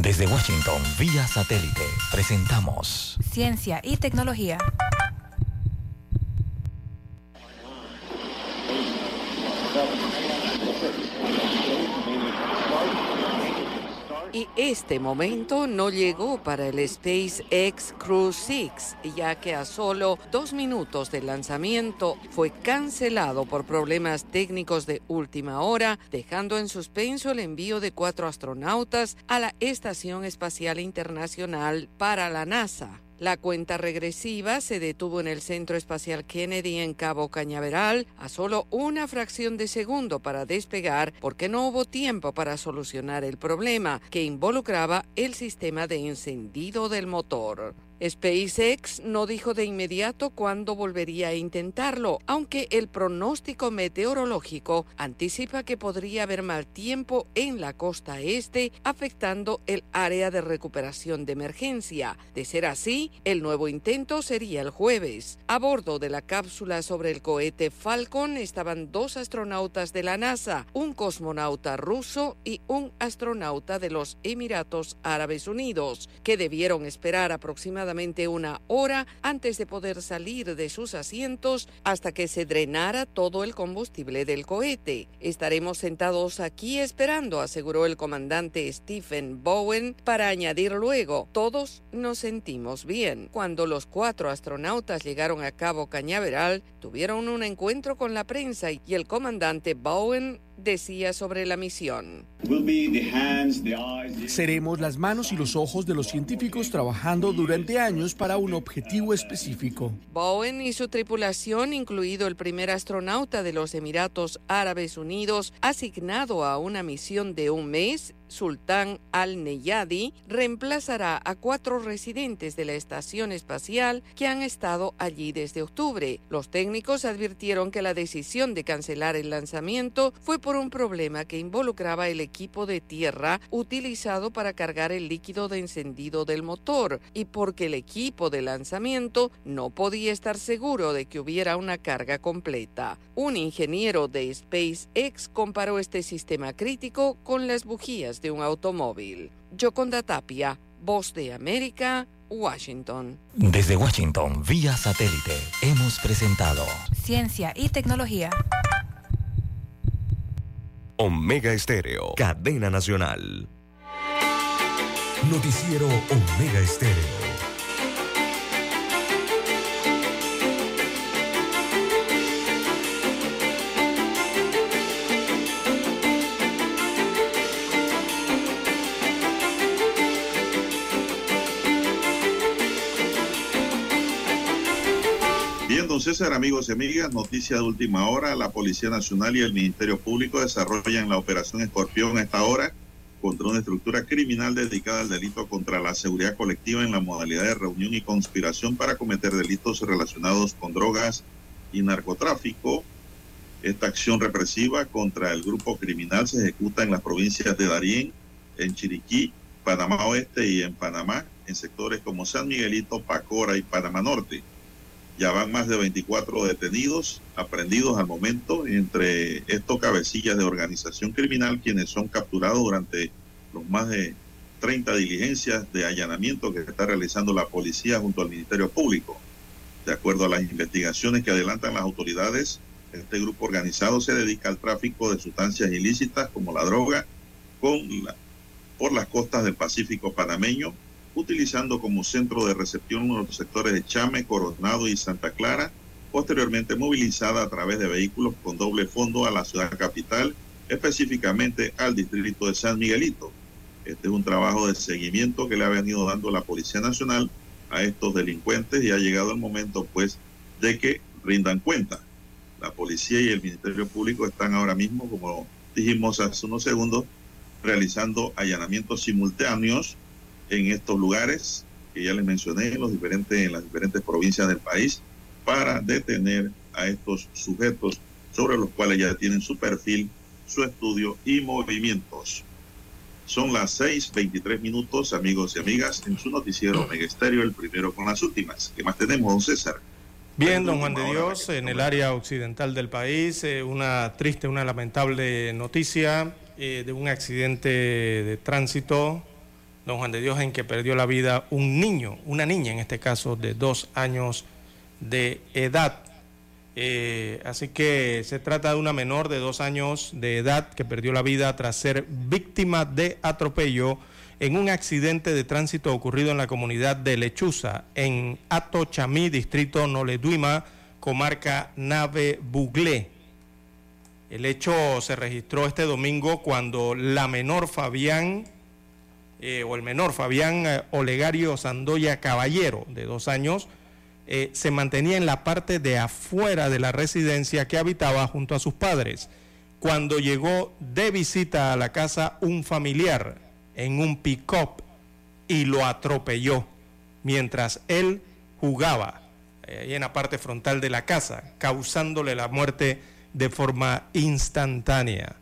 Desde Washington, vía satélite, presentamos Ciencia y Tecnología. Y este momento no llegó para el SpaceX Crew 6, ya que a solo dos minutos del lanzamiento fue cancelado por problemas técnicos de última hora, dejando en suspenso el envío de cuatro astronautas a la Estación Espacial Internacional para la NASA. La cuenta regresiva se detuvo en el Centro Espacial Kennedy en Cabo Cañaveral a solo una fracción de segundo para despegar porque no hubo tiempo para solucionar el problema que involucraba el sistema de encendido del motor. SpaceX no dijo de inmediato cuándo volvería a intentarlo, aunque el pronóstico meteorológico anticipa que podría haber mal tiempo en la costa este, afectando el área de recuperación de emergencia. De ser así, el nuevo intento sería el jueves. A bordo de la cápsula sobre el cohete Falcon estaban dos astronautas de la NASA, un cosmonauta ruso y un astronauta de los Emiratos Árabes Unidos, que debieron esperar aproximadamente una hora antes de poder salir de sus asientos hasta que se drenara todo el combustible del cohete. Estaremos sentados aquí esperando, aseguró el comandante Stephen Bowen, para añadir luego, todos nos sentimos bien. Cuando los cuatro astronautas llegaron a Cabo Cañaveral, tuvieron un encuentro con la prensa y el comandante Bowen decía sobre la misión. Seremos las manos y los ojos de los científicos trabajando durante años para un objetivo específico. Bowen y su tripulación, incluido el primer astronauta de los Emiratos Árabes Unidos, asignado a una misión de un mes, Sultán Al-Neyadi reemplazará a cuatro residentes de la estación espacial que han estado allí desde octubre. Los técnicos advirtieron que la decisión de cancelar el lanzamiento fue por un problema que involucraba el equipo de tierra utilizado para cargar el líquido de encendido del motor y porque el equipo de lanzamiento no podía estar seguro de que hubiera una carga completa. Un ingeniero de SpaceX comparó este sistema crítico con las bujías de un automóvil. Yoconda Tapia, Voz de América, Washington. Desde Washington, vía satélite, hemos presentado Ciencia y tecnología. Omega Estéreo, cadena nacional. Noticiero Omega Estéreo. César, amigos y amigas, noticia de última hora. La Policía Nacional y el Ministerio Público desarrollan la Operación Escorpión a esta hora contra una estructura criminal dedicada al delito contra la seguridad colectiva en la modalidad de reunión y conspiración para cometer delitos relacionados con drogas y narcotráfico. Esta acción represiva contra el grupo criminal se ejecuta en las provincias de Darién, en Chiriquí, Panamá Oeste y en Panamá, en sectores como San Miguelito, Pacora y Panamá Norte. Ya van más de 24 detenidos, aprendidos al momento, entre estos cabecillas de organización criminal, quienes son capturados durante los más de 30 diligencias de allanamiento que está realizando la policía junto al Ministerio Público. De acuerdo a las investigaciones que adelantan las autoridades, este grupo organizado se dedica al tráfico de sustancias ilícitas como la droga con por las costas del Pacífico panameño, utilizando como centro de recepción los sectores de Chame, Coronado y Santa Clara, posteriormente movilizada a través de vehículos con doble fondo a la ciudad capital, específicamente al distrito de San Miguelito. Este es un trabajo de seguimiento que le ha venido dando la Policía Nacional a estos delincuentes y ha llegado el momento pues de que rindan cuenta. La policía y el Ministerio Público están ahora mismo, como dijimos hace unos segundos, realizando allanamientos simultáneos en estos lugares que ya les mencioné en, los diferentes, en las diferentes provincias del país para detener a estos sujetos sobre los cuales ya tienen su perfil, su estudio y movimientos. Son las 6:23 minutos, amigos y amigas, en su noticiero Megesterio, el primero con las últimas. ¿Qué más tenemos, don César? Bien, don Juan de Dios, en el área occidental del país, eh, una triste, una lamentable noticia eh, de un accidente de tránsito don Juan de Dios, en que perdió la vida un niño, una niña en este caso, de dos años de edad. Eh, así que se trata de una menor de dos años de edad que perdió la vida tras ser víctima de atropello en un accidente de tránsito ocurrido en la comunidad de Lechuza, en Atochamí, distrito Noleduima, comarca Nave Buglé. El hecho se registró este domingo cuando la menor Fabián eh, o el menor, Fabián eh, Olegario Sandoya Caballero, de dos años, eh, se mantenía en la parte de afuera de la residencia que habitaba junto a sus padres. Cuando llegó de visita a la casa un familiar en un pick-up y lo atropelló. mientras él jugaba en la parte frontal de la casa, causándole la muerte de forma instantánea.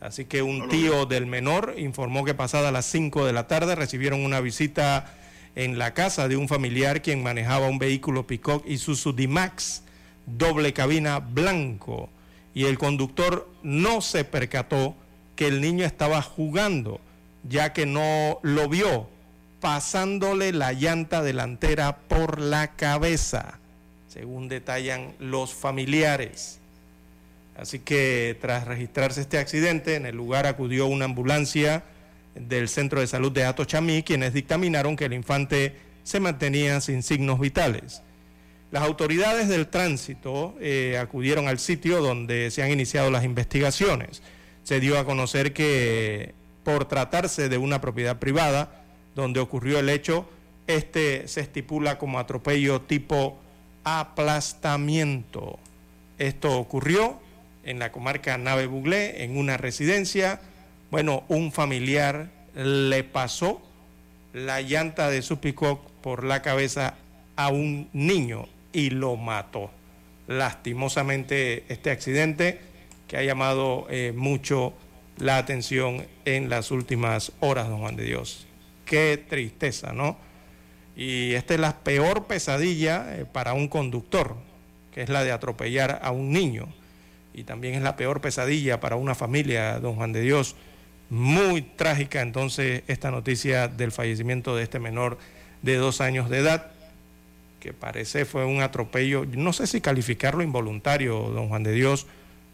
Así que un tío del menor informó que pasada las 5 de la tarde recibieron una visita en la casa de un familiar quien manejaba un vehículo Peacock Isuzu D-Max, doble cabina blanco, y el conductor no se percató que el niño estaba jugando, ya que no lo vio pasándole la llanta delantera por la cabeza, según detallan los familiares. Así que tras registrarse este accidente, en el lugar acudió una ambulancia del Centro de Salud de Atochami, quienes dictaminaron que el infante se mantenía sin signos vitales. Las autoridades del tránsito eh, acudieron al sitio donde se han iniciado las investigaciones. Se dio a conocer que por tratarse de una propiedad privada donde ocurrió el hecho, este se estipula como atropello tipo aplastamiento. Esto ocurrió en la comarca Nave Buglé, en una residencia. Bueno, un familiar le pasó la llanta de su pick por la cabeza a un niño y lo mató. Lastimosamente este accidente que ha llamado eh, mucho la atención en las últimas horas, don Juan de Dios. Qué tristeza, ¿no? Y esta es la peor pesadilla eh, para un conductor, que es la de atropellar a un niño y también es la peor pesadilla para una familia, don Juan de Dios. Muy trágica entonces esta noticia del fallecimiento de este menor de dos años de edad, que parece fue un atropello, no sé si calificarlo involuntario, don Juan de Dios,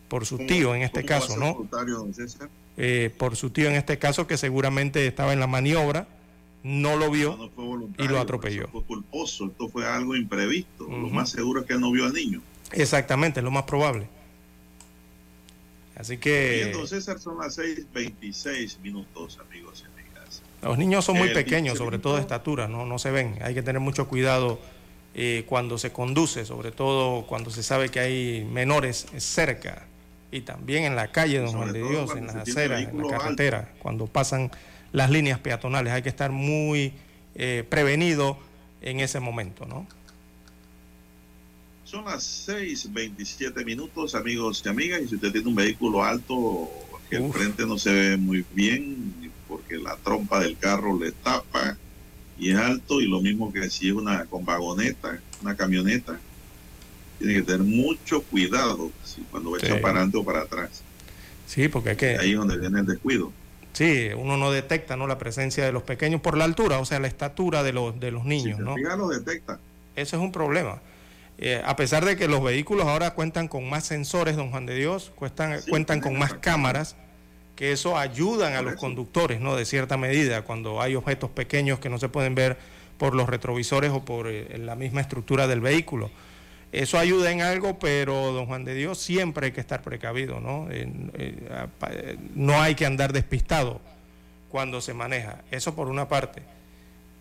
por su tío en este caso, ¿no? Eh, por su tío en este caso, que seguramente estaba en la maniobra, no lo vio y lo atropelló. Fue culposo, esto fue algo imprevisto. Lo más seguro es que no vio al niño. Exactamente, lo más probable. Así que... entonces son las 6.26 minutos, amigos y amigas. Los niños son muy pequeños, sobre todo de estatura, ¿no? no se ven. Hay que tener mucho cuidado eh, cuando se conduce, sobre todo cuando se sabe que hay menores cerca. Y también en la calle, don Juan de Dios, en las aceras, en la carretera, cuando pasan las líneas peatonales. Hay que estar muy eh, prevenido en ese momento, ¿no? Son las 6:27 minutos, amigos y amigas. Y si usted tiene un vehículo alto, que el frente no se ve muy bien, porque la trompa del carro le tapa y es alto, y lo mismo que si es una con vagoneta, una camioneta, tiene que tener mucho cuidado si cuando va a para adelante o para atrás. Sí, porque hay que. Ahí es donde viene el descuido. Sí, uno no detecta ¿no? la presencia de los pequeños por la altura, o sea, la estatura de los, de los niños. ¿no? lo detecta. Ese es un problema. Eh, a pesar de que los vehículos ahora cuentan con más sensores, don Juan de Dios, cuentan con más cámaras, que eso ayudan a los conductores, ¿no? De cierta medida, cuando hay objetos pequeños que no se pueden ver por los retrovisores o por eh, la misma estructura del vehículo. Eso ayuda en algo, pero don Juan de Dios siempre hay que estar precavido, ¿no? Eh, no hay que andar despistado cuando se maneja. Eso por una parte.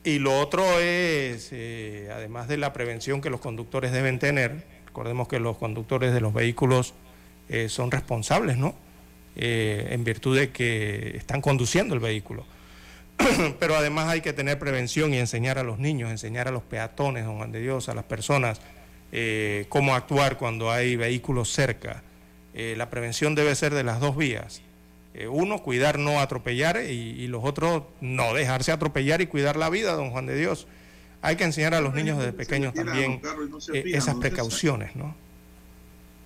Y lo otro es, eh, además de la prevención que los conductores deben tener, recordemos que los conductores de los vehículos eh, son responsables, ¿no? Eh, en virtud de que están conduciendo el vehículo. Pero además hay que tener prevención y enseñar a los niños, enseñar a los peatones, don Juan de Dios, a las personas, cómo actuar cuando hay vehículos cerca. la prevención debe ser de las dos vías eh, uno, cuidar no atropellar y, los otros, no dejarse atropellar y cuidar la vida, don Juan de Dios. Hay que enseñar a los niños desde pequeños también eh, esas precauciones, ¿no?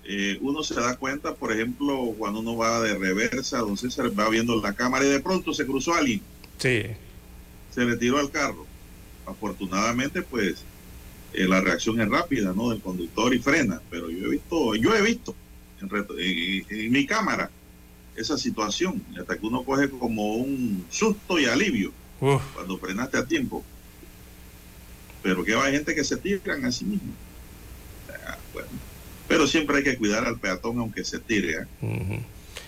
Eh, uno se da cuenta, por ejemplo, cuando uno va de reversa, don César va viendo la cámara y de pronto se cruzó alguien. Sí. Se le tiró al carro. Afortunadamente, pues, la reacción es rápida, ¿no? Del conductor y frena. Pero yo he visto, yo he visto en mi cámara esa situación, hasta que uno coge como un susto y alivio cuando frenaste a tiempo. Pero que hay gente que se tiran a sí mismo. Pero siempre hay que cuidar al peatón aunque se tire. ¿eh?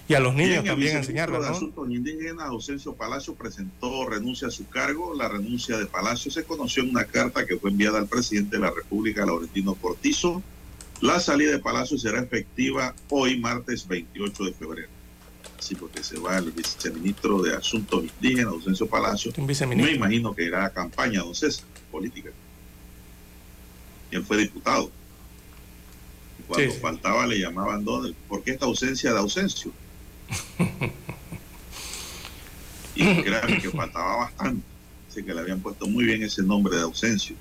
Y a los niños también enseñarlos. ¿no? Asuntos Indígenas, Ausencio Palacio presentó renuncia a su cargo. La renuncia de Palacio se conoció en una carta que fue enviada al presidente de la República, Laurentino Cortizo. La salida de Palacio será efectiva hoy, martes 28 de febrero. Sí, porque se va el viceministro de Asuntos Indígenas, Ausencio Palacio. Me imagino que irá a campaña, don César, política. él fue diputado. Cuando faltaba le llamaban Donald. ¿Por qué esta ausencia de ausencio? y créanme que faltaba bastante. Así que le habían puesto muy bien ese nombre de ausencio.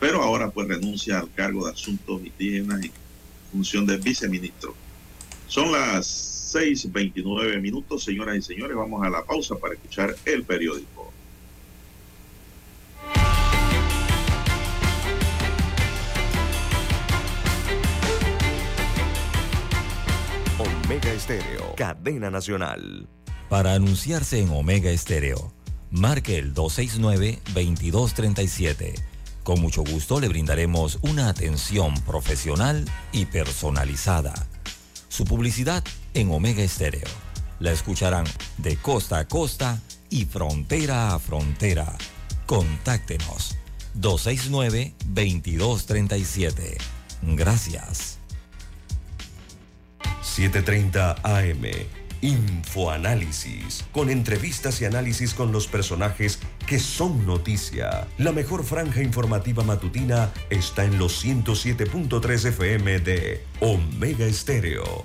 Pero ahora pues renuncia al cargo de asuntos indígenas en función de viceministro. Son las 6.29 minutos, señoras y señores. Vamos a la pausa para escuchar el periódico. Omega Estéreo, cadena nacional. Para anunciarse en Omega Estéreo, marque el 269-2237. Con mucho gusto le brindaremos una atención profesional y personalizada. Su publicidad en Omega Estéreo. La escucharán de costa a costa y frontera a frontera. Contáctenos 269-2237. Gracias. 7:30 AM. Infoanálisis, con entrevistas y análisis con los personajes que son noticia. La mejor franja informativa matutina está en los 107.3 FM de Omega Estéreo,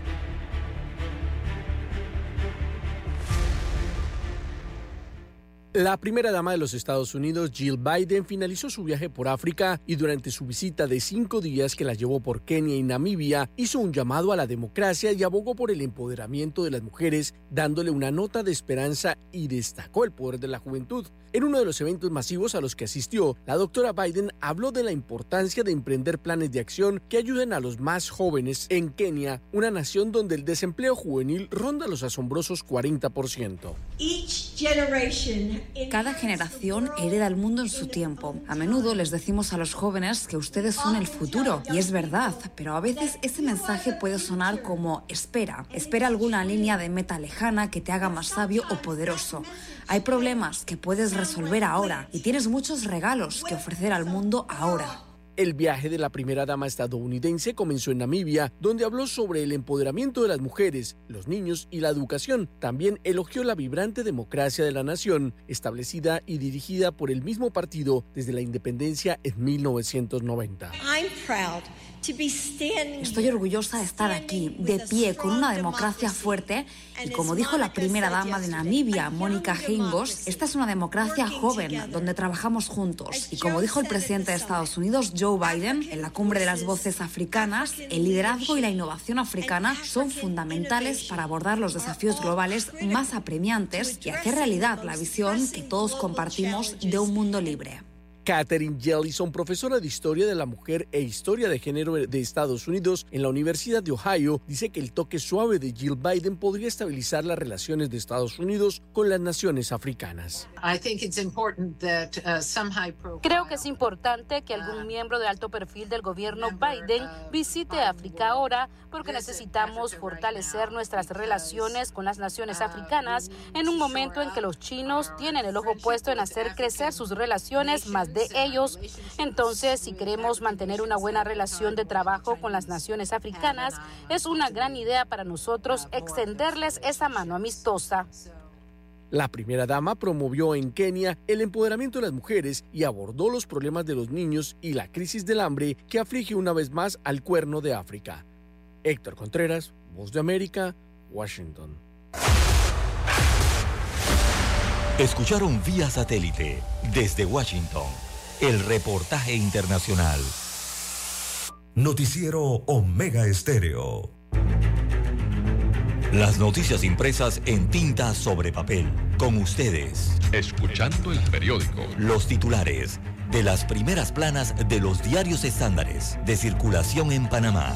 La primera dama de los Estados Unidos, Jill Biden, finalizó su viaje por África y durante su visita de cinco días que la llevó por Kenia y Namibia, hizo un llamado a la democracia y abogó por el empoderamiento de las mujeres, dándole una nota de esperanza y destacó el poder de la juventud. En uno de los eventos masivos a los que asistió, la doctora Biden habló de la importancia de emprender planes de acción que ayuden a los más jóvenes en Kenia, una nación donde el desempleo juvenil ronda los asombrosos 40%. Cada generación hereda el mundo en su tiempo. A menudo les decimos a los jóvenes que ustedes son el futuro, y es verdad, pero a veces ese mensaje puede sonar como espera, espera alguna línea de meta lejana que te haga más sabio o poderoso. Hay problemas que puedes resolver ahora y tienes muchos regalos que ofrecer al mundo ahora. El viaje de la primera dama estadounidense comenzó en Namibia, donde habló sobre el empoderamiento de las mujeres, los niños y la educación. También elogió la vibrante democracia de la nación, establecida y dirigida por el mismo partido desde la independencia en 1990. Estoy orgullosa de estar aquí, de pie, con una democracia fuerte y como dijo la primera dama de Namibia, Mónica Hengos, esta es una democracia joven donde trabajamos juntos. Y como dijo el presidente de Estados Unidos, Joe Biden, en la cumbre de las voces africanas, el liderazgo y la innovación africana son fundamentales para abordar los desafíos globales más apremiantes y hacer realidad la visión que todos compartimos de un mundo libre. Catherine Jellison, profesora de Historia de la Mujer e Historia de Género de Estados Unidos en la Universidad de Ohio, dice que el toque suave de Jill Biden podría estabilizar las relaciones de Estados Unidos con las naciones africanas. Uh, Creo que es importante que algún miembro de alto perfil del gobierno Biden visite África ahora porque necesitamos fortalecer nuestras relaciones con las naciones africanas en un momento en que los chinos tienen el ojo puesto en hacer crecer sus relaciones más de ellos. Entonces, si queremos mantener una buena relación de trabajo con las naciones africanas, es una gran idea para nosotros extenderles esa mano amistosa. La primera dama promovió en Kenia el empoderamiento de las mujeres y abordó los problemas de los niños y la crisis del hambre que aflige una vez más al cuerno de África. Héctor Contreras, Voz de América, Washington. Escucharon vía satélite desde Washington el reportaje internacional. Noticiero Omega Estéreo. Las noticias impresas en tinta sobre papel. Con ustedes. Escuchando el periódico. Los titulares de las primeras planas de los diarios estándares de circulación en Panamá.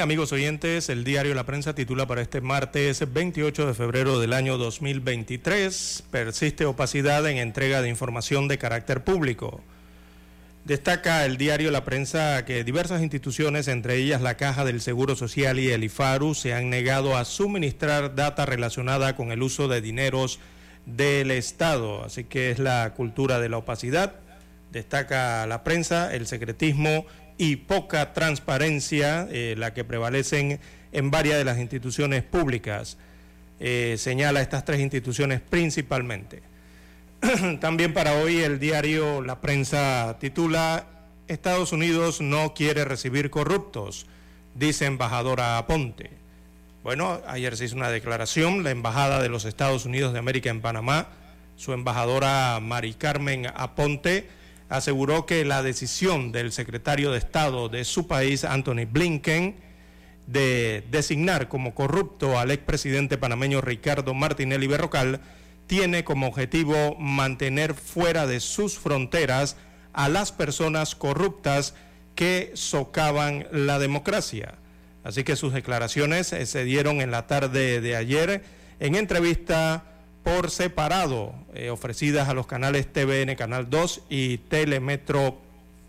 Amigos oyentes, el diario La Prensa titula para este martes 28 de febrero del año 2023, persiste opacidad en entrega de información de carácter público. Destaca el diario La Prensa que diversas instituciones, entre ellas la Caja del Seguro Social y el IFARU, se han negado a suministrar data relacionada con el uso de dineros del Estado. Así que es la cultura de la opacidad. Destaca la prensa, el secretismo y poca transparencia, eh, la que prevalecen en varias de las instituciones públicas. Eh, señala estas tres instituciones principalmente. También para hoy el diario La Prensa titula Estados Unidos no quiere recibir corruptos, dice embajadora Aponte. Bueno, ayer se hizo una declaración, la Embajada de los Estados Unidos de América en Panamá, su embajadora Mari Carmen Aponte, aseguró que la decisión del secretario de Estado de su país, Anthony Blinken, de designar como corrupto al expresidente panameño Ricardo Martinelli Berrocal, tiene como objetivo mantener fuera de sus fronteras a las personas corruptas que socavan la democracia. Así que sus declaraciones se dieron en la tarde de ayer en entrevista por separado, eh, ofrecidas a los canales TVN Canal 2 y Telemetro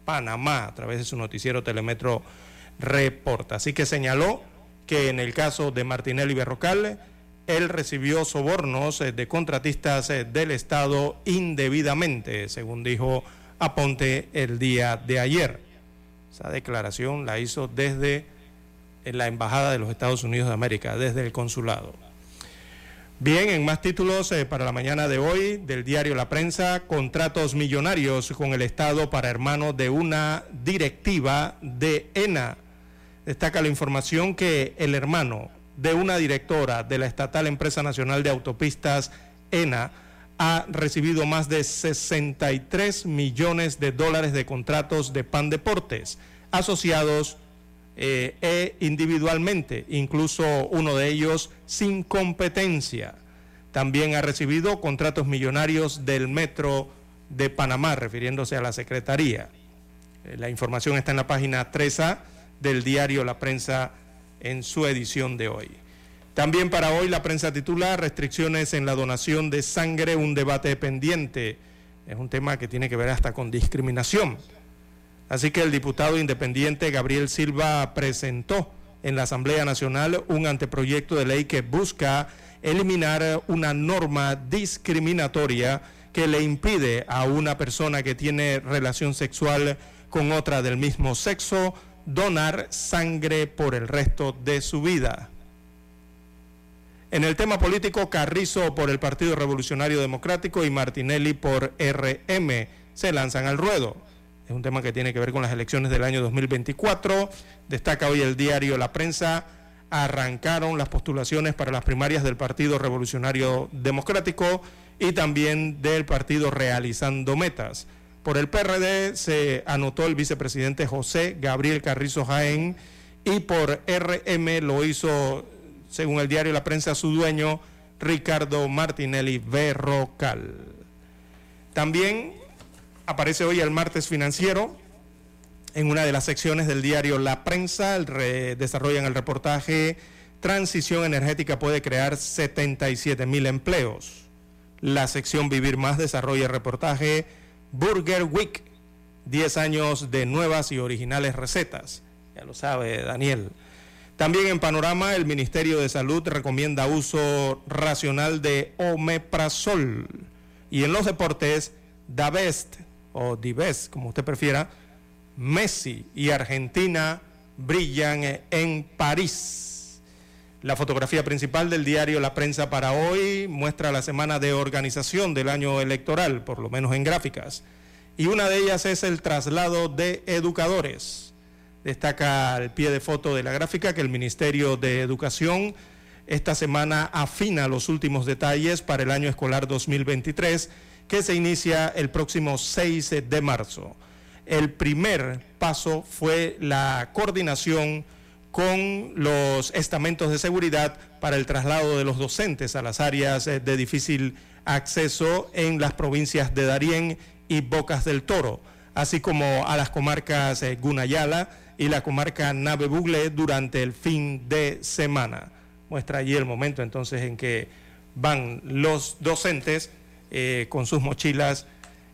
Panamá, a través de su noticiero Telemetro Reporta. Así que señaló que en el caso de Martinelli Berrocal, él recibió sobornos eh, de contratistas eh, del Estado indebidamente, según dijo Aponte el día de ayer. Esa declaración la hizo desde la Embajada de los Estados Unidos de América, desde el consulado. Bien, en más títulos eh, para la mañana de hoy del diario La Prensa, contratos millonarios con el Estado para hermanos de una directiva de ENA. Destaca la información que el hermano de una directora de la estatal Empresa Nacional de Autopistas ENA ha recibido más de 63 millones de dólares de contratos de PAN Deportes asociados eh, e individualmente, incluso uno de ellos sin competencia. También ha recibido contratos millonarios del Metro de Panamá, refiriéndose a la Secretaría. Eh, la información está en la página 3A del diario La Prensa en su edición de hoy. También para hoy la prensa titula Restricciones en la donación de sangre, un debate pendiente. Es un tema que tiene que ver hasta con discriminación. Así que el diputado independiente Gabriel Silva presentó en la Asamblea Nacional un anteproyecto de ley que busca eliminar una norma discriminatoria que le impide a una persona que tiene relación sexual con otra del mismo sexo donar sangre por el resto de su vida. En el tema político, Carrizo por el Partido Revolucionario Democrático y Martinelli por RM se lanzan al ruedo. Es un tema que tiene que ver con las elecciones del año 2024. Destaca hoy el diario La Prensa. Arrancaron las postulaciones para las primarias del Partido Revolucionario Democrático y también del Partido Realizando Metas. Por el PRD se anotó el vicepresidente José Gabriel Carrizo Jaén y por RM lo hizo, según el diario La Prensa, su dueño Ricardo Martinelli Berrocal. También aparece hoy el martes financiero. En una de las secciones del diario La Prensa desarrollan el reportaje Transición energética puede crear 77 mil empleos. La sección Vivir Más desarrolla el reportaje Burger Week, 10 años de nuevas y originales recetas. Ya lo sabe Daniel. También en Panorama, el Ministerio de Salud recomienda uso racional de omeprazol. Y en los deportes, Davest o Dives, como usted prefiera, Messi y Argentina brillan en París. La fotografía principal del diario La Prensa para hoy muestra la semana de organización del año electoral, por lo menos en gráficas. Y una de ellas es el traslado de educadores. Destaca al pie de foto de la gráfica que el Ministerio de Educación esta semana afina los últimos detalles para el año escolar 2023 que se inicia el próximo 6 de marzo. El primer paso fue la coordinación con los estamentos de seguridad para el traslado de los docentes a las áreas eh, de difícil acceso en las provincias de Darién y Bocas del Toro, así como a las comarcas eh, Gunayala y la comarca Nave Bugle durante el fin de semana. Muestra allí el momento entonces en que van los docentes eh, con sus mochilas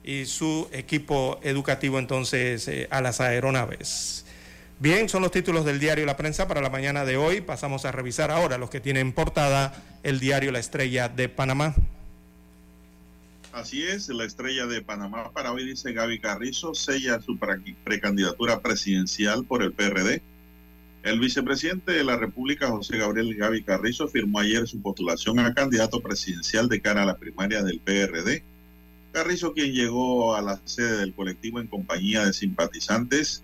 y su equipo educativo entonces eh, a las aeronaves. Bien, son los títulos del diario La Prensa para la mañana de hoy. Pasamos a revisar ahora los que tienen portada el diario La Estrella de Panamá. Así es, la estrella de Panamá para hoy dice Gaby Carrizo sella su precandidatura presidencial por el PRD. El vicepresidente de la República, José Gabriel Gaby Carrizo, firmó ayer su postulación a candidato presidencial de cara a la primaria del PRD. Carrizo, quien llegó a la sede del colectivo en compañía de simpatizantes,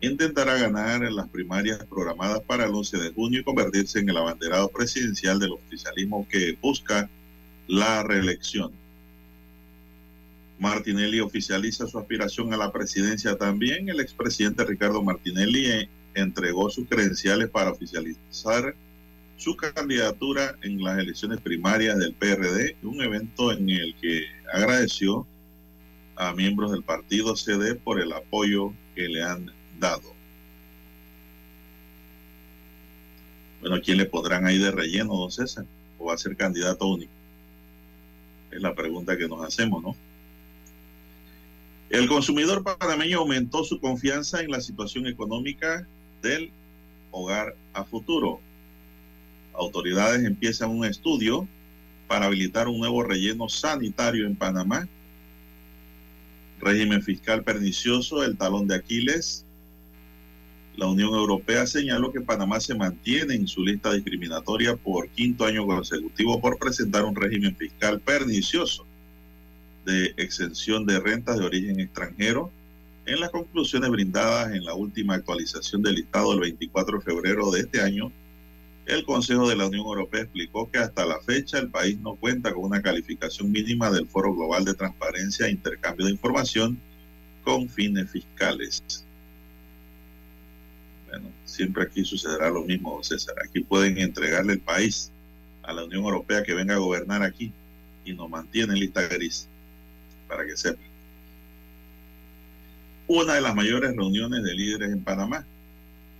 intentará ganar las primarias programadas para el 11 de junio y convertirse en el abanderado presidencial del oficialismo que busca la reelección. Martinelli oficializa su aspiración a la presidencia también. El expresidente Ricardo Martinelli eh, entregó sus credenciales para oficializar su candidatura en las elecciones primarias del PRD, un evento en el que agradeció a miembros del partido CD por el apoyo que le han dado. Bueno, ¿quién le pondrán ahí de relleno, don César? ¿O va a ser candidato único? Es la pregunta que nos hacemos, ¿no? El consumidor panameño aumentó su confianza en la situación económica del hogar a futuro. Autoridades empiezan un estudio para habilitar un nuevo relleno sanitario en Panamá. Régimen fiscal pernicioso, el talón de Aquiles. La Unión Europea señaló que Panamá se mantiene en su lista discriminatoria por quinto año consecutivo por presentar un régimen fiscal pernicioso de exención de rentas de origen extranjero en las conclusiones brindadas en la última actualización del listado del 24 de febrero de este año, el Consejo de la Unión Europea explicó que hasta la fecha el país no cuenta con una calificación mínima del Foro Global de Transparencia e Intercambio de Información con fines fiscales. Bueno, siempre aquí sucederá lo mismo, César. Aquí pueden entregarle el país a la Unión Europea que venga a gobernar aquí y nos mantiene en lista gris para que sepan. Una de las mayores reuniones de líderes en Panamá.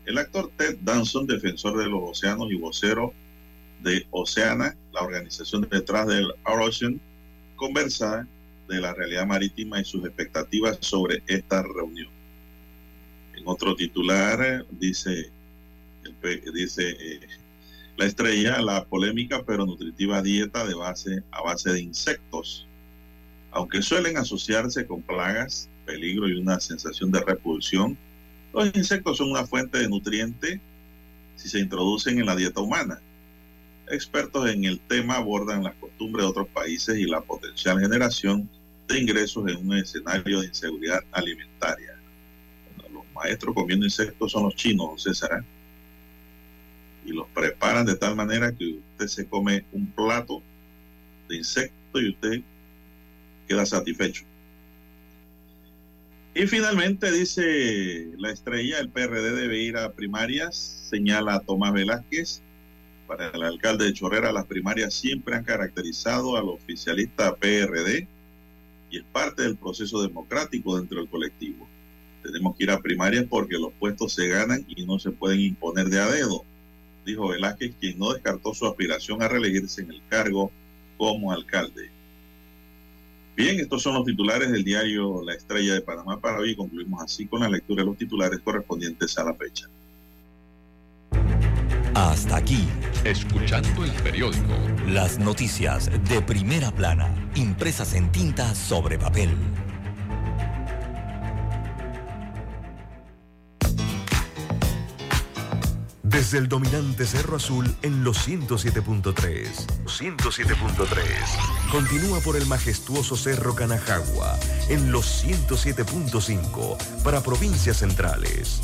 El actor Ted Danson, defensor de los océanos y vocero de Oceana, la organización detrás del Ocean, conversa de la realidad marítima y sus expectativas sobre esta reunión. En otro titular dice, dice eh, la estrella, la polémica pero nutritiva dieta de base a base de insectos aunque suelen asociarse con plagas, peligro y una sensación de repulsión, los insectos son una fuente de nutriente si se introducen en la dieta humana. Expertos en el tema abordan las costumbres de otros países y la potencial generación de ingresos en un escenario de inseguridad alimentaria. los maestros comiendo insectos son los chinos, César. ¿eh? Y los preparan de tal manera que usted se come un plato de insecto y usted queda satisfecho. Y finalmente dice la estrella, el PRD debe ir a primarias, señala Tomás Velázquez. Para el alcalde de Chorrera, las primarias siempre han caracterizado al oficialista PRD y es parte del proceso democrático dentro del colectivo. Tenemos que ir a primarias porque los puestos se ganan y no se pueden imponer de a dedo, dijo Velázquez, quien no descartó su aspiración a reelegirse en el cargo como alcalde. Bien, estos son los titulares del diario La Estrella de Panamá para hoy. Concluimos así con la lectura de los titulares correspondientes a la fecha. Hasta aquí, escuchando el periódico. Las noticias de primera plana, impresas en tinta sobre papel. Desde el dominante Cerro Azul en los 107.3. 107.3. Continúa por el majestuoso Cerro Canajagua en los 107.5 para provincias centrales.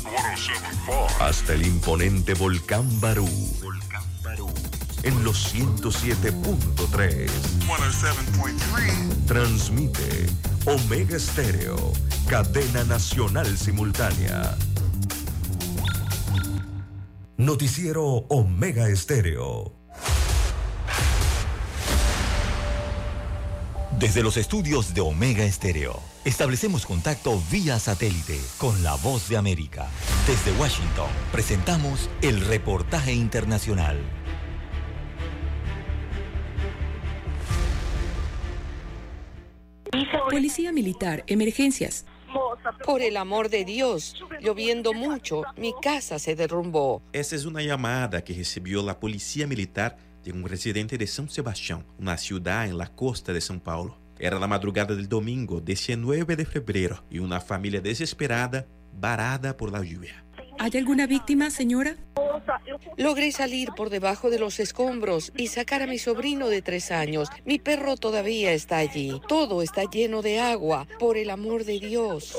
Hasta el imponente Volcán Barú. En los 107.3. Transmite Omega Estéreo, cadena nacional simultánea Noticiero Omega Estéreo. Desde los estudios de Omega Estéreo, establecemos contacto vía satélite con la voz de América. Desde Washington, presentamos el reportaje internacional. Policía Militar, emergencias. Por el amor de Dios, lloviendo mucho, mi casa se derrumbó. Essa es una llamada que recibió la Policía Militar de un residente de São Sebastião, ciudad en la costa de São Paulo. Era la madrugada del domingo 19 de febrero y una familia desesperada, varada por la lluvia. ¿Hay alguna víctima, señora? Logré salir por debajo de los escombros y sacar a mi sobrino de tres años. Mi perro todavía está allí. Todo está lleno de agua. Por el amor de Dios.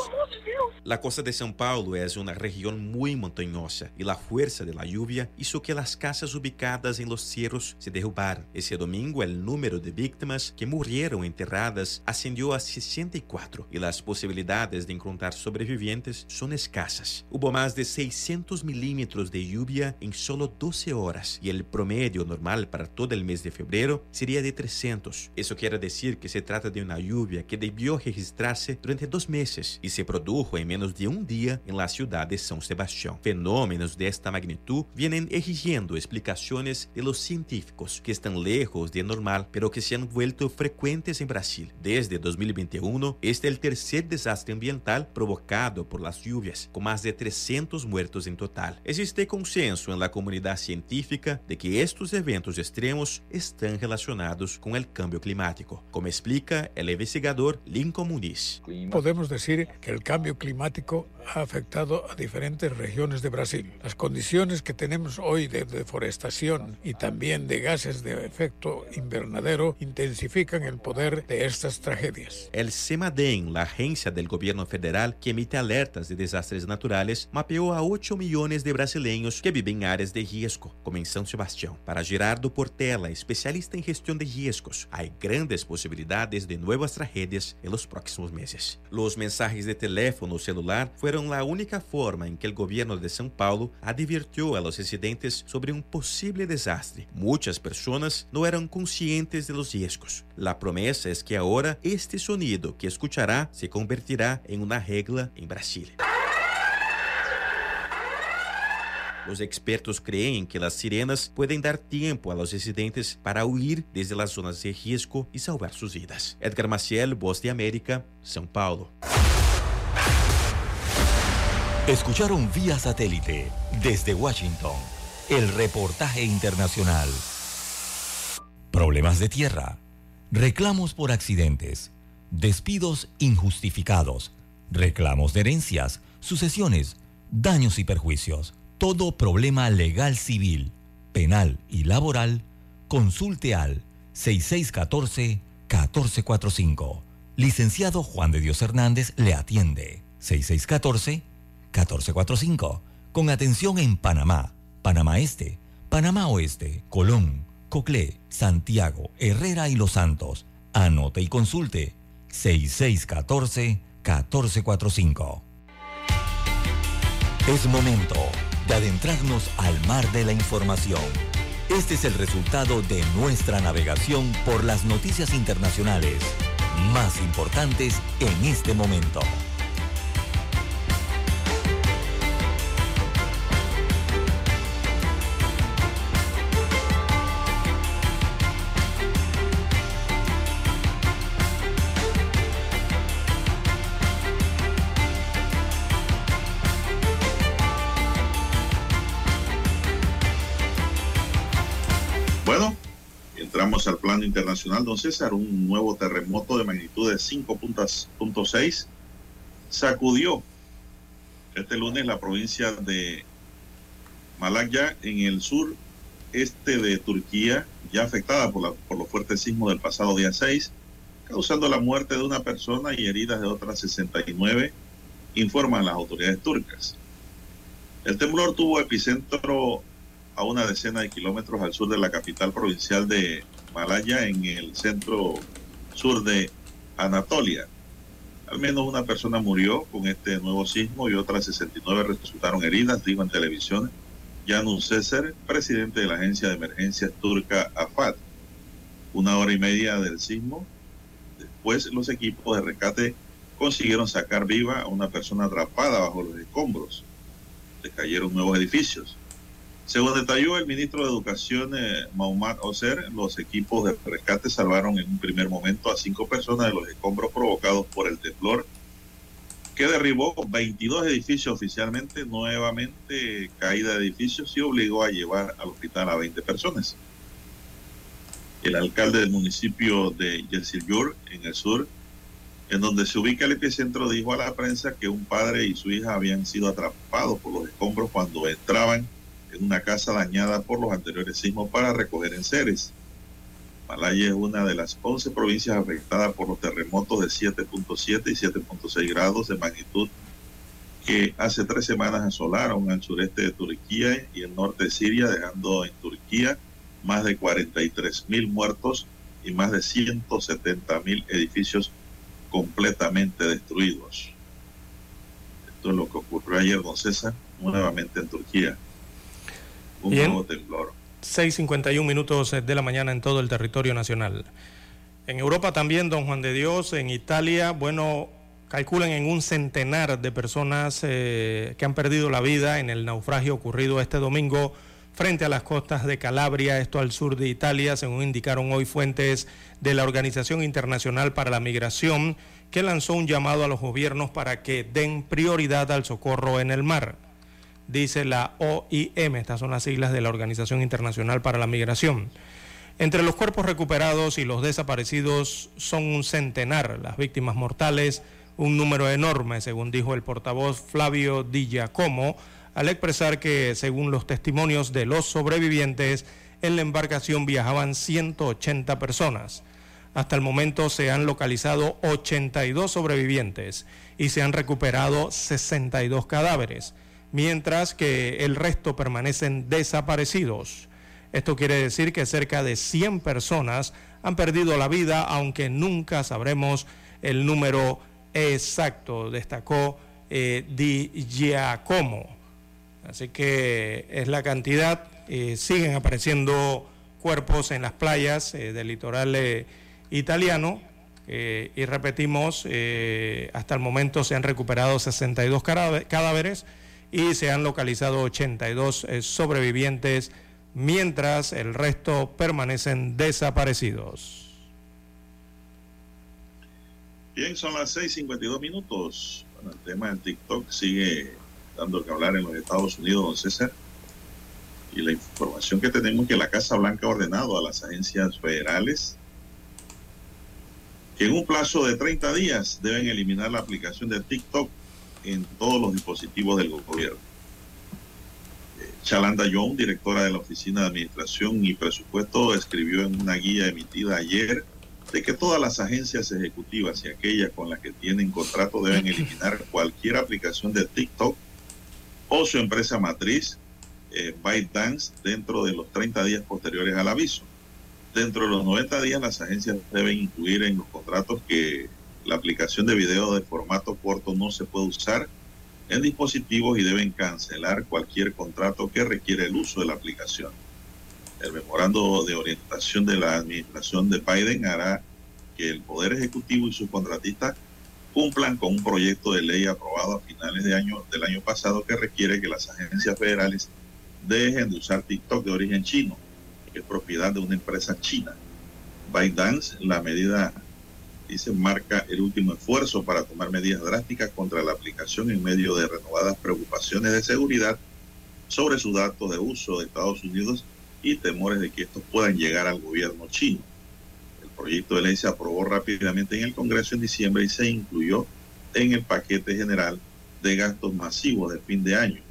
La costa de São Paulo es una región muy montañosa y la fuerza de la lluvia hizo que las casas ubicadas en los cerros se derrubaran. Ese domingo el número de víctimas que murieron enterradas ascendió a 64 y las posibilidades de encontrar sobrevivientes son escasas. Hubo más de 600 milímetros de lluvia en solo 12 horas y el promedio normal para todo el mes de febrero sería de 300. Eso quiere decir que se trata de una lluvia que debió registrarse durante dos meses y se produjo en menos de un día en la ciudad de São Sebastián. Fenómenos de esta magnitud vienen exigiendo explicaciones de los científicos que están lejos de normal pero que se han vuelto frecuentes en Brasil. Desde 2021, este es el tercer desastre ambiental provocado por las lluvias, con más de 300 muertos en total. Existe consenso en la comunidad científica de que estos eventos extremos están relacionados con el cambio climático, como explica el investigador Lincoln Muniz. Podemos decir que el cambio climático ha afectado a diferentes regiones de Brasil. Las condiciones que tenemos hoy de deforestación y también de gases de efecto invernadero intensifican el poder de estas tragedias. El CEMADEM, la agencia del gobierno federal que emite alertas de desastres naturales, mapeó a 8 millones de brasileños que viven en áreas de riesgo, como en São Sebastião. Para Gerardo Portela, especialista en gestión de riesgos, hay grandes posibilidades de nuevas tragedias en los próximos meses. Los mensajes de teléfono celular fueron la única forma en que el gobierno de São Paulo advirtió a los residentes sobre un posible desastre. Muchas personas no eran conscientes de los riesgos. La promesa es que ahora este sonido que escuchará se convertirá en una regla en Brasil. Los expertos creen que las sirenas pueden dar tiempo a los residentes para huir desde las zonas de riesgo y salvar sus vidas. Edgar Maciel, Voz de América, São Paulo. Escucharon vía satélite desde Washington el reportaje internacional. Problemas de tierra, reclamos por accidentes, despidos injustificados, reclamos de herencias, sucesiones, daños y perjuicios. Todo problema legal civil, penal y laboral, consulte al 6614-1445. Licenciado Juan de Dios Hernández le atiende. 6614-1445. Con atención en Panamá, Panamá Este, Panamá Oeste, Colón, Coclé, Santiago, Herrera y Los Santos. Anote y consulte 6614-1445. Es momento de adentrarnos al mar de la información. Este es el resultado de nuestra navegación por las noticias internacionales más importantes en este momento. Al plano internacional, don César. Un nuevo terremoto de magnitud de 5.6 sacudió este lunes la provincia de Malaya en el sur este de Turquía, ya afectada por, por los fuertes sismos del pasado día 6, causando la muerte de una persona y heridas de otras 69, informan las autoridades turcas. El temblor tuvo epicentro a una decena de kilómetros al sur de la capital provincial de Malaya, en el centro sur de Anatolia. Al menos una persona murió con este nuevo sismo y otras 69 resultaron heridas, dijo en televisión Janus César, presidente de la agencia de emergencias turca AFAD. Una hora y media del sismo después los equipos de rescate consiguieron sacar viva a una persona atrapada bajo los escombros. Le cayeron nuevos edificios. Según detalló el ministro de Educación, eh, Oser, los equipos de rescate salvaron en un primer momento a cinco personas de los escombros provocados por el temblor que derribó 22 edificios oficialmente, nuevamente caída de edificios y obligó a llevar al hospital a 20 personas. El alcalde del municipio de Yersilyur, en el sur, en donde se ubica el epicentro, dijo a la prensa que un padre y su hija habían sido atrapados por los escombros cuando entraban una casa dañada por los anteriores sismos para recoger enseres. Malaya es una de las 11 provincias afectadas por los terremotos de 7.7 y 7.6 grados de magnitud que hace tres semanas asolaron al sureste de Turquía y el norte de Siria, dejando en Turquía más de 43 mil muertos y más de 170 mil edificios completamente destruidos. Esto es lo que ocurrió ayer, don César, nuevamente en Turquía un nuevo temblor. 6.51 minutos de la mañana en todo el territorio nacional. En Europa también, don Juan de Dios, en Italia, bueno, calculan en un centenar de personas eh, que han perdido la vida en el naufragio ocurrido este domingo frente a las costas de Calabria, esto al sur de Italia, según indicaron hoy fuentes de la Organización Internacional para la Migración, que lanzó un llamado a los gobiernos para que den prioridad al socorro en el mar dice la OIM, estas son las siglas de la Organización Internacional para la Migración. Entre los cuerpos recuperados y los desaparecidos son un centenar las víctimas mortales, un número enorme, según dijo el portavoz Flavio Di Giacomo, al expresar que, según los testimonios de los sobrevivientes, en la embarcación viajaban 180 personas. Hasta el momento se han localizado 82 sobrevivientes y se han recuperado 62 cadáveres mientras que el resto permanecen desaparecidos. Esto quiere decir que cerca de 100 personas han perdido la vida, aunque nunca sabremos el número exacto, destacó eh, Di Giacomo. Así que es la cantidad, eh, siguen apareciendo cuerpos en las playas eh, del litoral italiano. y repetimos, hasta el momento se han recuperado 62 cadáveres y se han localizado 82 eh, sobrevivientes, mientras el resto permanecen desaparecidos. Bien, son las 6:52 minutos. Bueno, el tema del TikTok sigue dando que hablar en los Estados Unidos, don César. Y la información que tenemos que la Casa Blanca ha ordenado a las agencias federales que en un plazo de 30 días deben eliminar la aplicación de TikTok en todos los dispositivos del gobierno. Eh, Chalanda Young, directora de la Oficina de Administración y Presupuesto, escribió en una guía emitida ayer de que todas las agencias ejecutivas y aquellas con las que tienen contrato deben eliminar cualquier aplicación de TikTok o su empresa matriz, eh, ByteDance, dentro de los 30 días posteriores al aviso. Dentro de los 90 días, las agencias deben incluir en los contratos que la aplicación de video de formato corto no se puede usar en dispositivos y deben cancelar cualquier contrato que requiere el uso de la aplicación. El memorando de orientación de la administración de Biden hará que el Poder Ejecutivo y sus contratistas cumplan con un proyecto de ley aprobado a finales de año, del año pasado que requiere que las agencias federales dejen de usar TikTok de origen chino, que es propiedad de una empresa china. ByteDance, la medida dice, marca el último esfuerzo para tomar medidas drásticas contra la aplicación en medio de renovadas preocupaciones de seguridad sobre sus datos de uso de Estados Unidos y temores de que estos puedan llegar al gobierno chino. El proyecto de ley se aprobó rápidamente en el Congreso en diciembre y se incluyó en el paquete general de gastos masivos de fin de año.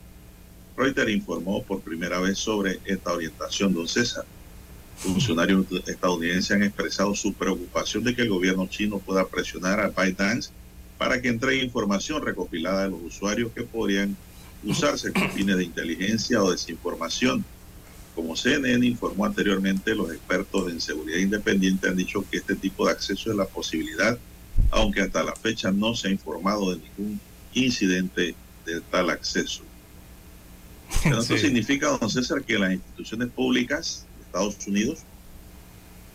Reuters informó por primera vez sobre esta orientación, don César. Funcionarios estadounidenses han expresado su preocupación de que el gobierno chino pueda presionar a ByteDance para que entregue información recopilada de los usuarios que podrían usarse con fines de inteligencia o desinformación. Como CNN informó anteriormente, los expertos en seguridad independiente han dicho que este tipo de acceso es la posibilidad, aunque hasta la fecha no se ha informado de ningún incidente de tal acceso. Esto significa, don César, que las instituciones públicas Estados Unidos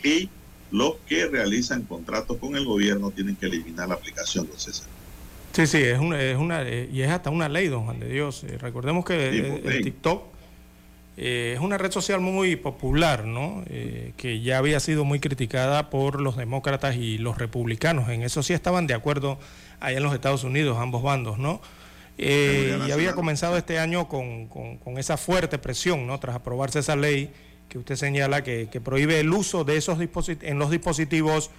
y los que realizan contratos con el gobierno tienen que eliminar la aplicación, don César. Sí, sí, es una, es una y es hasta una ley, don Juan de Dios. Eh, recordemos que el, TikTok eh, es una red social muy popular, ¿no? Eh, que ya había sido muy criticada por los demócratas y los republicanos. En eso sí estaban de acuerdo allá en los Estados Unidos, ambos bandos, ¿no? y había comenzado este año con, con, esa fuerte presión, ¿no? Tras aprobarse esa ley que usted señala que, que prohíbe el uso de esos dispositivos en los dispositivos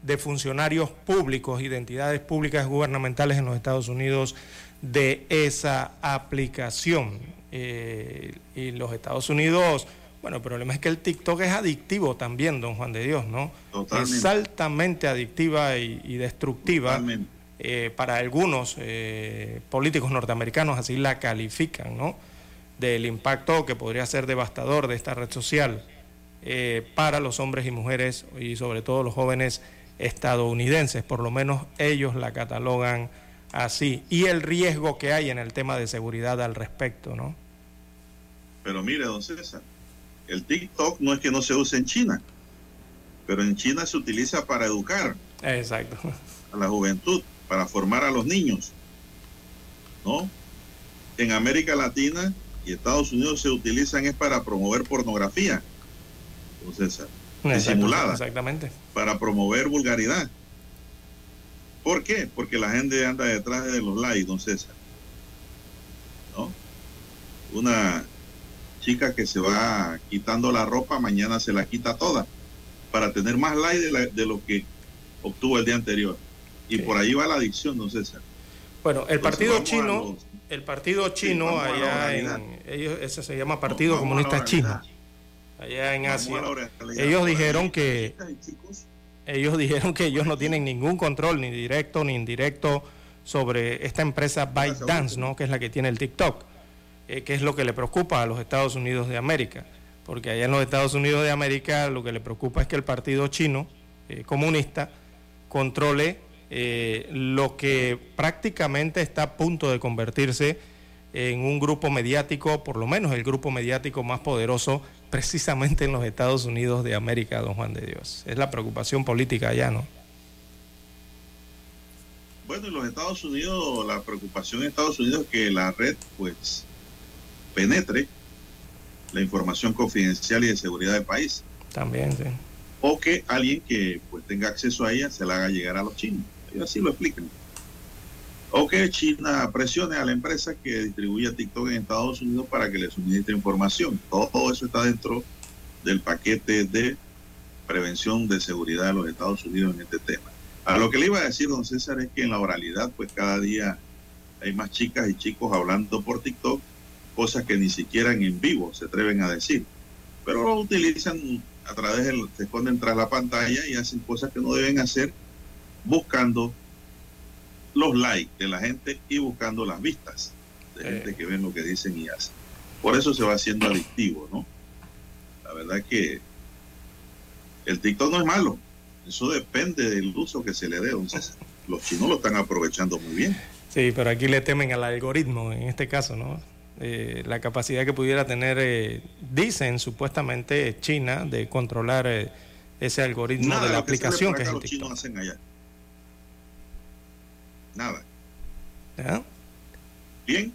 de funcionarios públicos y de entidades públicas gubernamentales en los Estados Unidos de esa aplicación. Eh, y los Estados Unidos, bueno, el problema es que el TikTok es adictivo también, don Juan de Dios, ¿no? Es altamente adictiva y, destructiva. Eh, para algunos eh, políticos norteamericanos así la califican, ¿no? Del impacto que podría ser devastador de esta red social para los hombres y mujeres y sobre todo los jóvenes estadounidenses, por lo menos ellos la catalogan así, y el riesgo que hay en el tema de seguridad al respecto, ¿no? Pero mire, don César, el TikTok no es que no se use en China, pero en China se utiliza para educar Exacto. a la juventud, para formar a los niños, ¿no? En América Latina y Estados Unidos se utilizan es para promover pornografía, César disimulada. Exactamente. Para promover vulgaridad. ¿Por qué? Porque la gente anda detrás de los likes, don César. ¿No? Una chica que se va quitando la ropa, mañana se la quita toda. Para tener más likes de, lo que obtuvo el día anterior. Y por ahí va la adicción, don César. Bueno, el partido chino, el partido chino allá en, ellos, ese se llama Partido Comunista Chino. allá en Asia. Ellos dijeron que ellos dijeron que ellos no tienen ningún control ni directo ni indirecto sobre esta empresa ByteDance, ¿no? que es la que tiene el TikTok, eh, que es lo que le preocupa a los Estados Unidos de América, porque allá en los Estados Unidos de América lo que le preocupa es que el partido chino eh, comunista controle eh, lo que prácticamente está a punto de convertirse en un grupo mediático, por lo menos el grupo mediático más poderoso precisamente en los Estados Unidos de América, don Juan de Dios. Es la preocupación política allá, ¿no? Bueno, en los Estados Unidos, la preocupación en Estados Unidos es que la red, pues, penetre la información confidencial y de seguridad del país. También, sí. O que alguien que pues tenga acceso a ella se la haga llegar a los chinos. Y así lo explican o que China presione a la empresa que distribuye TikTok en Estados Unidos para que le suministre información. Todo eso está dentro del paquete de prevención de seguridad de los Estados Unidos en este tema. A lo que le iba a decir, don César, es que en la oralidad, pues cada día hay más chicas y chicos hablando por TikTok, cosas que ni siquiera en vivo se atreven a decir, pero lo utilizan a través del, se esconden tras la pantalla y hacen cosas que no deben hacer buscando los likes de la gente y buscando las vistas de gente que ven lo que dicen y hacen. Por eso se va haciendo adictivo, ¿no? La verdad que el TikTok no es malo, eso depende del uso que se le dé. Entonces, los chinos lo están aprovechando muy bien. Sí, pero aquí le temen al algoritmo, en este caso, ¿no? Eh, la capacidad que pudiera tener, eh, dicen supuestamente China, de controlar eh, ese algoritmo de la aplicación que, es el TikTok. hacen allá. Nada. Bien,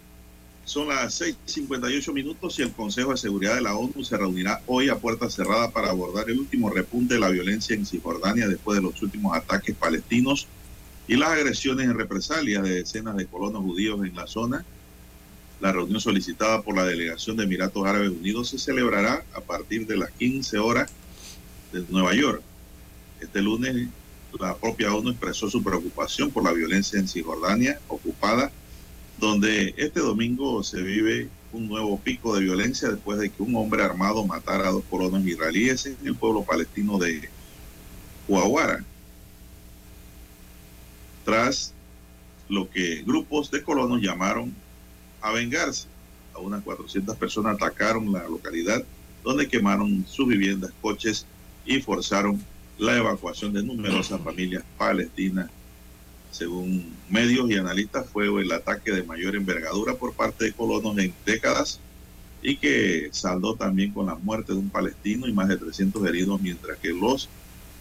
son las 6:58 minutos y el Consejo de Seguridad de la ONU se reunirá hoy a puerta cerrada para abordar el último repunte de la violencia en Cisjordania después de los últimos ataques palestinos y las agresiones en represalia de decenas de colonos judíos en la zona. La reunión solicitada por la delegación de Emiratos Árabes Unidos se celebrará a partir de las 15 horas de Nueva York. Este lunes la propia ONU expresó su preocupación por la violencia en Cisjordania ocupada, donde este domingo se vive un nuevo pico de violencia después de que un hombre armado matara a dos colonos israelíes en el pueblo palestino de Huawara, tras lo que grupos de colonos llamaron a vengarse. A unas 400 personas atacaron la localidad donde quemaron sus viviendas, coches y forzaron la evacuación de numerosas familias palestinas. Según medios y analistas, fue el ataque de mayor envergadura por parte de colonos en décadas y que saldó también con la muerte de un palestino y más de 300 heridos, mientras que los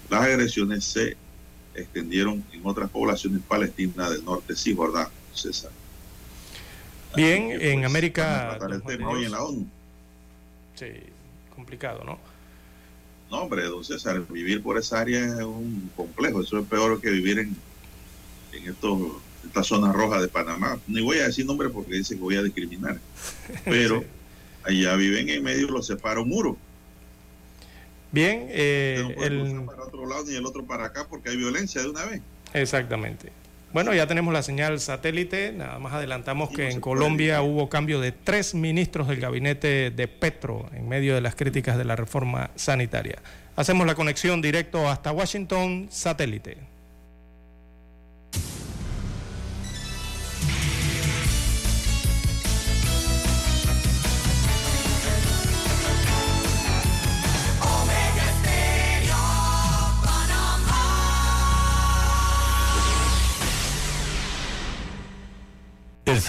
las agresiones se extendieron en otras poblaciones palestinas del norte Cisjordania, César. Bien, que, en pues, América. van a tratar el don Juan tema de hoy en la ONU. Sí, complicado, ¿no? No, hombre, don César, vivir por esa área es un complejo. Eso es peor que vivir en, en estos, esta zona roja de Panamá. Ni voy a decir nombre porque dice que voy a discriminar. Pero allá viven en medio, los separa un muro. Bien, eh, no el- para otro lado ni el otro para acá porque hay violencia de una vez. Exactamente. Bueno, ya tenemos la señal satélite. Nada más adelantamos que en Colombia hubo cambio de tres ministros del gabinete de Petro en medio de las críticas de la reforma sanitaria. Hacemos la conexión directo hasta Washington, satélite.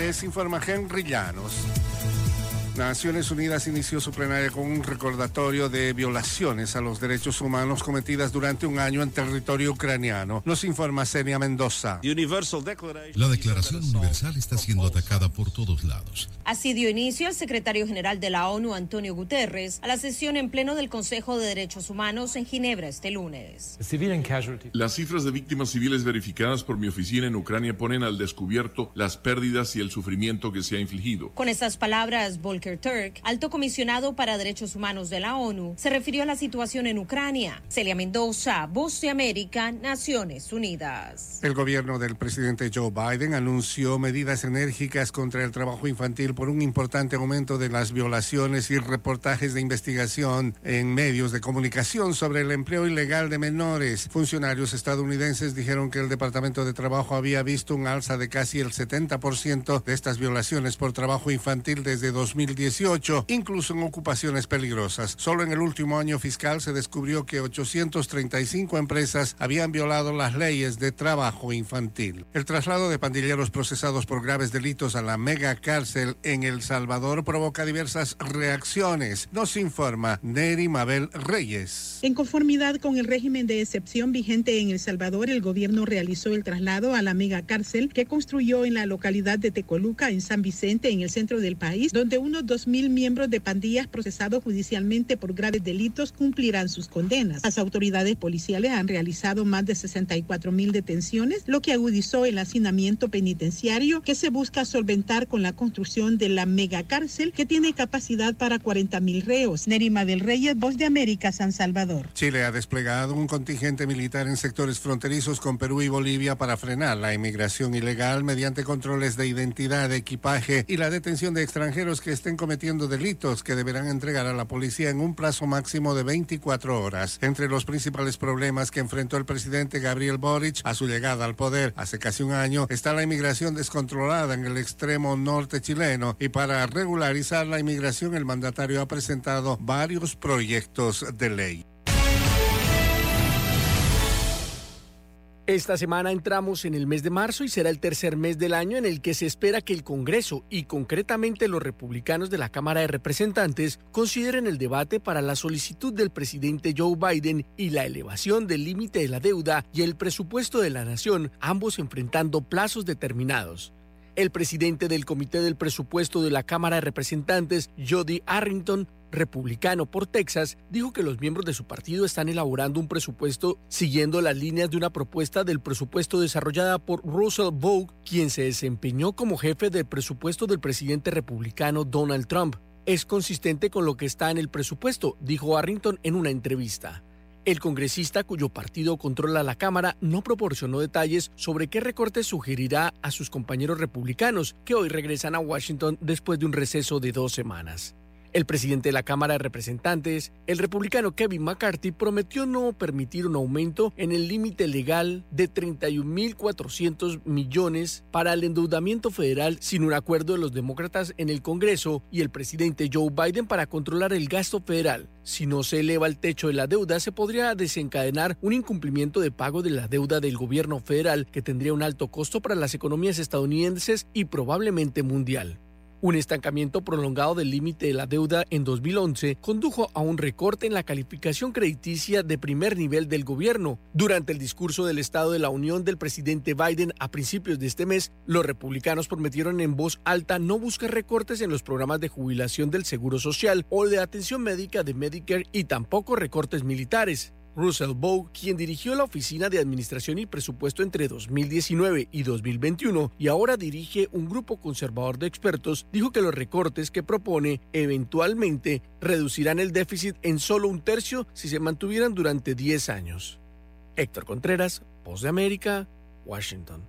Les informa Henry Llanos. Naciones Unidas inició su plenaria con un recordatorio de violaciones a los derechos humanos cometidas durante un año en territorio ucraniano. Nos informa Senia Mendoza. La Declaración Universal está siendo atacada por todos lados. Así dio inicio el secretario general de la ONU, Antonio Guterres, a la sesión en pleno del Consejo de Derechos Humanos en Ginebra este lunes. Las cifras de víctimas civiles verificadas por mi oficina en Ucrania ponen al descubierto las pérdidas y el sufrimiento que se ha infligido. Con estas palabras, Volker Turk, alto comisionado para derechos humanos de la ONU, se refirió a la situación en Ucrania. Celia Mendoza, Voz de América, Naciones Unidas. El gobierno del presidente Joe Biden anunció medidas enérgicas contra el trabajo infantil por un importante aumento de las violaciones y reportajes de investigación en medios de comunicación sobre el empleo ilegal de menores. Funcionarios estadounidenses dijeron que el Departamento de Trabajo había visto un alza de casi el 70% de estas violaciones por trabajo infantil desde 2018, incluso en ocupaciones peligrosas. Solo en el último año fiscal se descubrió que 835 empresas habían violado las leyes de trabajo infantil. El traslado de pandilleros procesados por graves delitos a la mega cárcel en El Salvador provoca diversas reacciones. Nos informa Neri Mabel Reyes. En conformidad con el régimen de excepción vigente en El Salvador, el gobierno realizó el traslado a la mega cárcel que construyó en la localidad de Tecoluca, en San Vicente, en el centro del país, donde unos 2.000 miembros de pandillas procesados judicialmente por graves delitos cumplirán sus condenas. Las autoridades policiales han realizado más de 64.000 detenciones, lo que agudizó el hacinamiento penitenciario que se busca solventar con la construcción de la mega cárcel que tiene capacidad para 40.000 reos. Nerima del Reyes, Voz de América, San Salvador. Chile ha desplegado un contingente militar en sectores fronterizos con Perú y Bolivia para frenar la inmigración ilegal mediante controles de identidad, equipaje y la detención de extranjeros que estén cometiendo delitos que deberán entregar a la policía en un plazo máximo de 24 horas. Entre los principales problemas que enfrentó el presidente Gabriel Boric a su llegada al poder hace casi un año está la inmigración descontrolada en el extremo norte chileno y para regularizar la inmigración el mandatario ha presentado varios proyectos de ley. Esta semana entramos en el mes de marzo y será el tercer mes del año en el que se espera que el Congreso y concretamente los republicanos de la Cámara de Representantes consideren el debate para la solicitud del presidente Joe Biden y la elevación del límite de la deuda y el presupuesto de la nación, ambos enfrentando plazos determinados. El presidente del Comité del Presupuesto de la Cámara de Representantes, Jody Arrington, republicano por Texas, dijo que los miembros de su partido están elaborando un presupuesto siguiendo las líneas de una propuesta del presupuesto desarrollada por Russell Vogue, quien se desempeñó como jefe del presupuesto del presidente republicano Donald Trump. Es consistente con lo que está en el presupuesto, dijo Arrington en una entrevista. El congresista cuyo partido controla la Cámara no proporcionó detalles sobre qué recortes sugerirá a sus compañeros republicanos que hoy regresan a Washington después de un receso de dos semanas. El presidente de la Cámara de Representantes, el republicano Kevin McCarthy, prometió no permitir un aumento en el límite legal de 31.400 millones para el endeudamiento federal sin un acuerdo de los demócratas en el Congreso y el presidente Joe Biden para controlar el gasto federal. Si no se eleva el techo de la deuda, se podría desencadenar un incumplimiento de pago de la deuda del gobierno federal que tendría un alto costo para las economías estadounidenses y probablemente mundial. Un estancamiento prolongado del límite de la deuda en 2011 condujo a un recorte en la calificación crediticia de primer nivel del gobierno. Durante el discurso del Estado de la Unión del presidente Biden a principios de este mes, los republicanos prometieron en voz alta no buscar recortes en los programas de jubilación del Seguro Social o de atención médica de Medicare y tampoco recortes militares. Russell Bow, quien dirigió la Oficina de Administración y Presupuesto entre 2019 y 2021 y ahora dirige un grupo conservador de expertos, dijo que los recortes que propone eventualmente reducirán el déficit en solo un tercio si se mantuvieran durante 10 años. Héctor Contreras, Voz de América, Washington.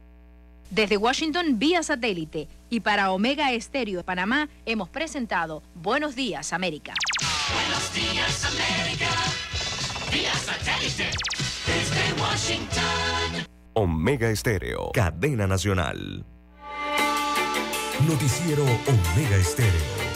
Desde Washington vía satélite y para Omega Estéreo de Panamá hemos presentado Buenos Días América. Buenos días América. Satélite. Desde Washington. Omega Estéreo, cadena nacional. Noticiero Omega Estéreo.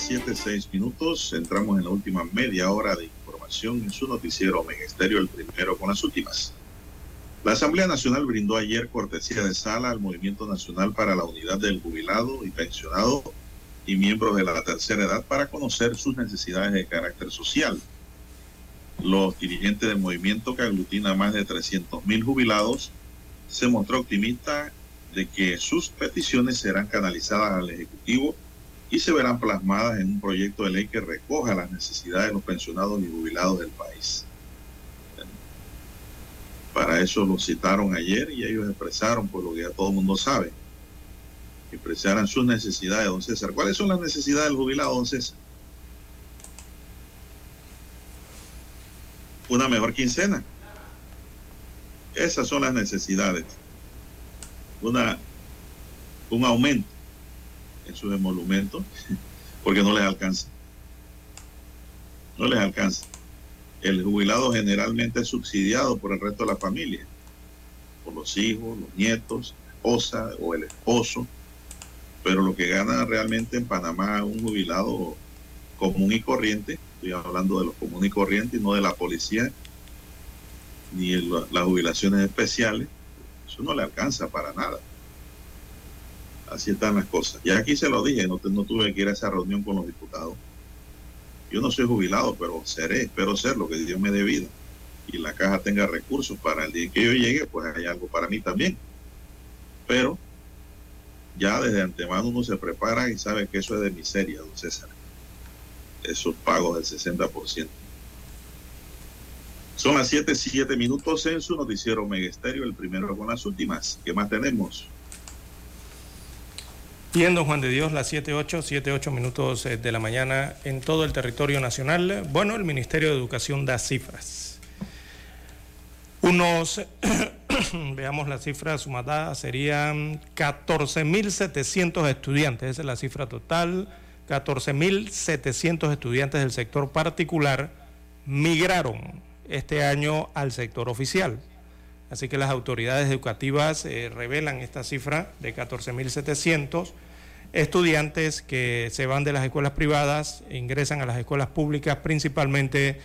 Las 7, 6 minutos. Entramos en la última media hora de información en su noticiero Estéreo, el primero con las últimas. La Asamblea Nacional brindó ayer cortesía de sala al Movimiento Nacional para la Unidad del Jubilado y Pensionado y miembros de la tercera edad para conocer sus necesidades de carácter social. Los dirigentes del movimiento, que aglutina más de 300 mil jubilados, se mostró optimista de que sus peticiones serán canalizadas al Ejecutivo y se verán plasmadas en un proyecto de ley que recoja las necesidades de los pensionados y jubilados del país. Para eso lo citaron ayer y ellos expresaron, por lo que ya todo el mundo sabe, expresaran sus necesidades, don César. ¿Cuáles son las necesidades del jubilado, don César? Una mejor quincena. Esas son las necesidades. Una, un aumento en sus emolumentos, porque no les alcanza. No les alcanza. El jubilado generalmente es subsidiado por el resto de la familia, por los hijos, los nietos, esposa o el esposo, pero lo que gana realmente en Panamá un jubilado común y corriente, estoy hablando de los comunes y corrientes y no de la policía, ni el, las jubilaciones especiales, eso no le alcanza para nada. Así están las cosas. Ya aquí se lo dije, no, no tuve que ir a esa reunión con los diputados. Yo no soy jubilado, pero seré, espero ser lo que Dios me dé vida. Y la caja tenga recursos para el día que yo llegue, pues hay algo para mí también. Pero ya desde antemano uno se prepara y sabe que eso es de miseria, don César. Esos pagos del 60%. Son las 7, 7 minutos en su noticiero Megesterio, el primero con las últimas. ¿Qué más tenemos? Bien, don Juan de Dios, las 7, 8, 7, 8 minutos eh, de la mañana en todo el territorio nacional. Bueno, el Ministerio de Educación da cifras. Unos, veamos la cifra sumada, serían 14.700 estudiantes, esa es la cifra total. 14.700 estudiantes del sector particular migraron este año al sector oficial. Así que las autoridades educativas eh, revelan esta cifra de 14.700 estudiantes que se van de las escuelas privadas, ingresan a las escuelas públicas, principalmente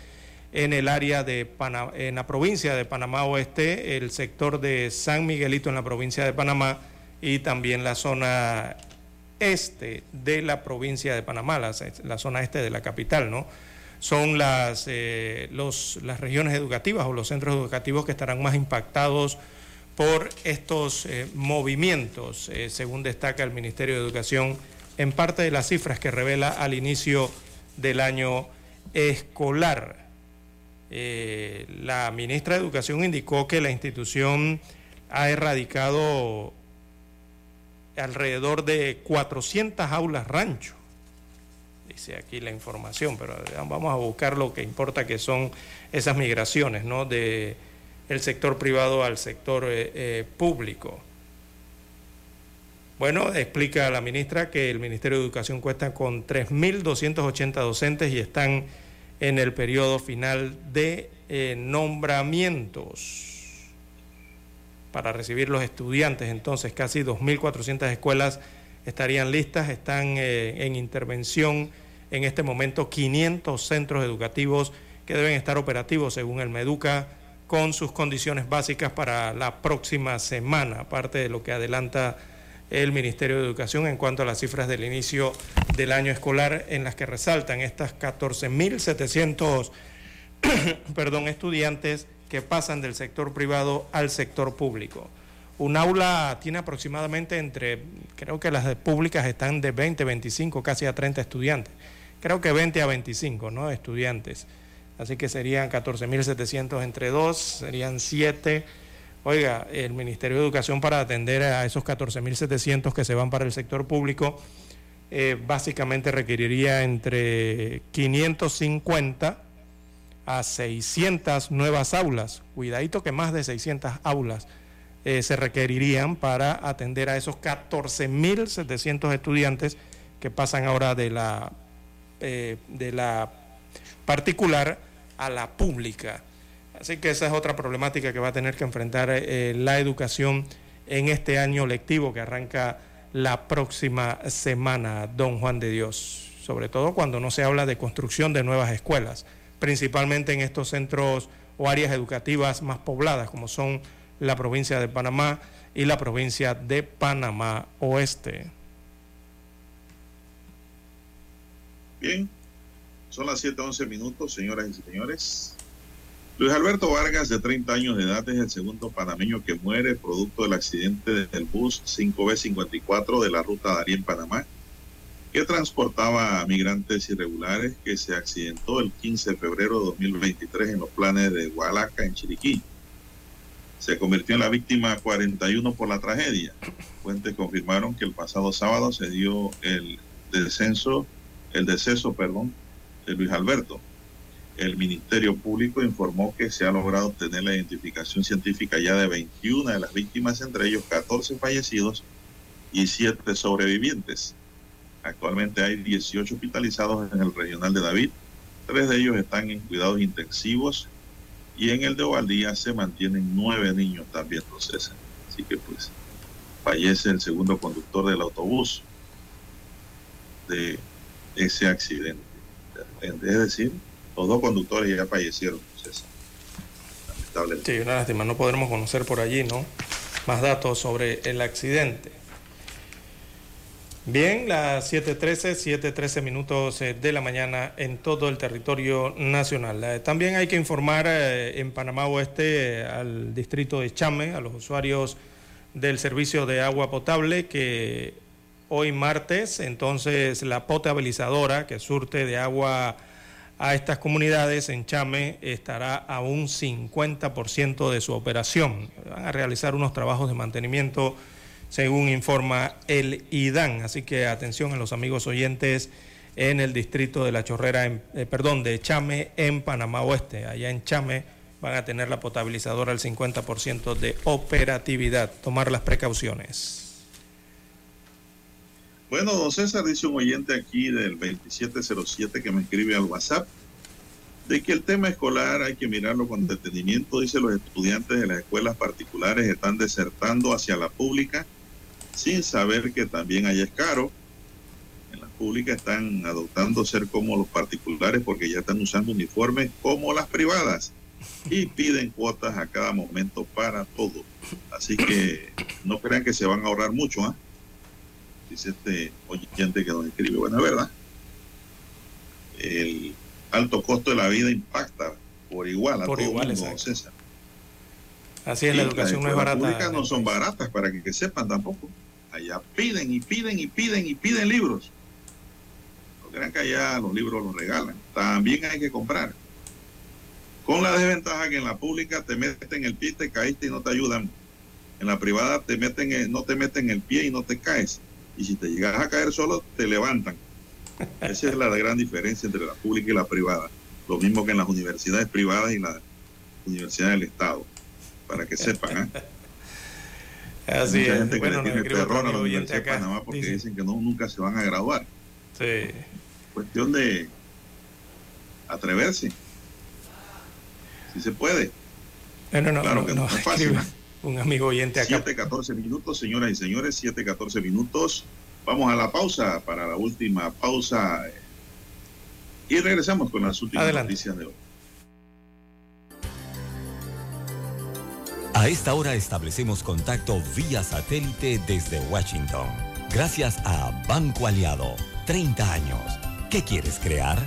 en el área de en la provincia de Panamá Oeste, el sector de San Miguelito en la provincia de Panamá y también la zona este de la provincia de Panamá, la, la zona este de la capital, ¿no? Son las, eh, las regiones educativas o los centros educativos que estarán más impactados por estos eh, movimientos, eh, según destaca el Ministerio de Educación, en parte de las cifras que revela al inicio del año escolar. la ministra de Educación indicó que la institución ha erradicado alrededor de 400 aulas rancho. Dice aquí la información, pero vamos a buscar lo que importa que son esas migraciones, ¿no? De el sector privado al sector eh, eh, público. Bueno, explica la ministra que el Ministerio de Educación cuenta con 3.280 docentes y están en el periodo final de eh, nombramientos para recibir los estudiantes. Entonces, casi 2.400 escuelas estarían listas, están eh, en intervención en este momento 500 centros educativos que deben estar operativos según el Meduca con sus condiciones básicas para la próxima semana, aparte de lo que adelanta el Ministerio de Educación en cuanto a las cifras del inicio del año escolar en las que resaltan estas 14.700 perdón, estudiantes que pasan del sector privado al sector público. Un aula tiene aproximadamente entre, creo que las públicas están de 20, 25, casi a 30 estudiantes. Creo que 20 a 25, ¿no? Estudiantes. Así que serían 14.700 entre dos, serían 7 Oiga, el Ministerio de Educación para atender a esos 14.700 que se van para el sector público, eh, básicamente requeriría entre 550 a 600 nuevas aulas. Cuidadito que más de 600 aulas eh, se requerirían para atender a esos 14.700 estudiantes que pasan ahora de la, eh, de la particular a la pública. Así que esa es otra problemática que va a tener que enfrentar eh, la educación en este año lectivo que arranca la próxima semana, don Juan de Dios, sobre todo cuando no se habla de construcción de nuevas escuelas, principalmente en estos centros o áreas educativas más pobladas, como son la provincia de Panamá y la provincia de Panamá Oeste. Bien, son las 7:11 minutos, señoras y señores. Luis Alberto Vargas, de 30 años de edad, es el segundo panameño que muere producto del accidente del bus 5B54 de la ruta Darien Panamá, que transportaba a migrantes irregulares que se accidentó el 15 de febrero de 2023 en los planes de Hualaca, en Chiriquí. Se convirtió en la víctima 41 por la tragedia. Fuentes confirmaron que el pasado sábado se dio el descenso, el deceso, perdón, de Luis Alberto el Ministerio Público informó que se ha logrado obtener la identificación científica ya de 21 de las víctimas, entre ellos 14 fallecidos y 7 sobrevivientes. Actualmente hay 18 hospitalizados en el regional de David, tres de ellos están en cuidados intensivos y en el de Ovaldía se mantienen nueve niños también, entonces. Así que pues fallece el segundo conductor del autobús de ese accidente. Es decir, los dos conductores ya fallecieron, Sí, una lástima, no podremos conocer por allí, ¿no? Más datos sobre el accidente. Bien, las 7.13, 7.13 minutos eh, de la mañana en todo el territorio nacional. Eh, también hay que informar eh, en Panamá Oeste al distrito de Chame, a los usuarios del servicio de agua potable, que hoy martes, entonces la potabilizadora que surte de agua a estas comunidades en Chame estará a un 50% de su operación. Van a realizar unos trabajos de mantenimiento según informa el IDAN. Así que atención a los amigos oyentes en el distrito de La Chorrera, eh, perdón, de Chame en Panamá Oeste. Allá en Chame van a tener la potabilizadora al 50% de operatividad. Tomar las precauciones. Bueno, don César dice un oyente aquí del 2707 que me escribe al WhatsApp de que el tema escolar hay que mirarlo con detenimiento. Dice los estudiantes de las escuelas particulares están desertando hacia la pública sin saber que también allá es caro. En la pública están adoptando ser como los particulares porque ya están usando uniformes como las privadas y piden cuotas a cada momento para todo. Así que no crean que se van a ahorrar mucho. ¿ah? dice este oyente que nos escribe. Bueno, es verdad. El alto costo de la vida impacta por igual a por todo igual, mundo, César. Así es, la educación no es barata. Las públicas no son baratas, para que, que sepan tampoco. Allá piden y piden y piden y piden libros. No crean que allá los libros los regalan. También hay que comprar. Con la desventaja que en la pública te meten el pie, te caíste y no te ayudan. En la privada te meten, no te meten el pie y no te caes. Y si te llegas a caer solo, te levantan. Esa es la gran diferencia entre la pública y la privada. Lo mismo que en las universidades privadas y las universidades del Estado. Para que sepan, ¿eh? Así mucha es. gente que Bueno, le nos tiene terror a la Universidad de. Panamá porque Dice- dicen que no, nunca se van a graduar. Sí. Cuestión de atreverse. Si se puede. No, claro no, que no, no, es fácil. un amigo oyente acá. 7, 14 minutos, señoras y señores, 7, 14 minutos. Vamos a la pausa para la última pausa. Y regresamos con las últimas Adelante. noticias de hoy. A esta hora establecemos contacto vía satélite desde Washington. Gracias a Banco Aliado. 30 años. ¿Qué quieres crear?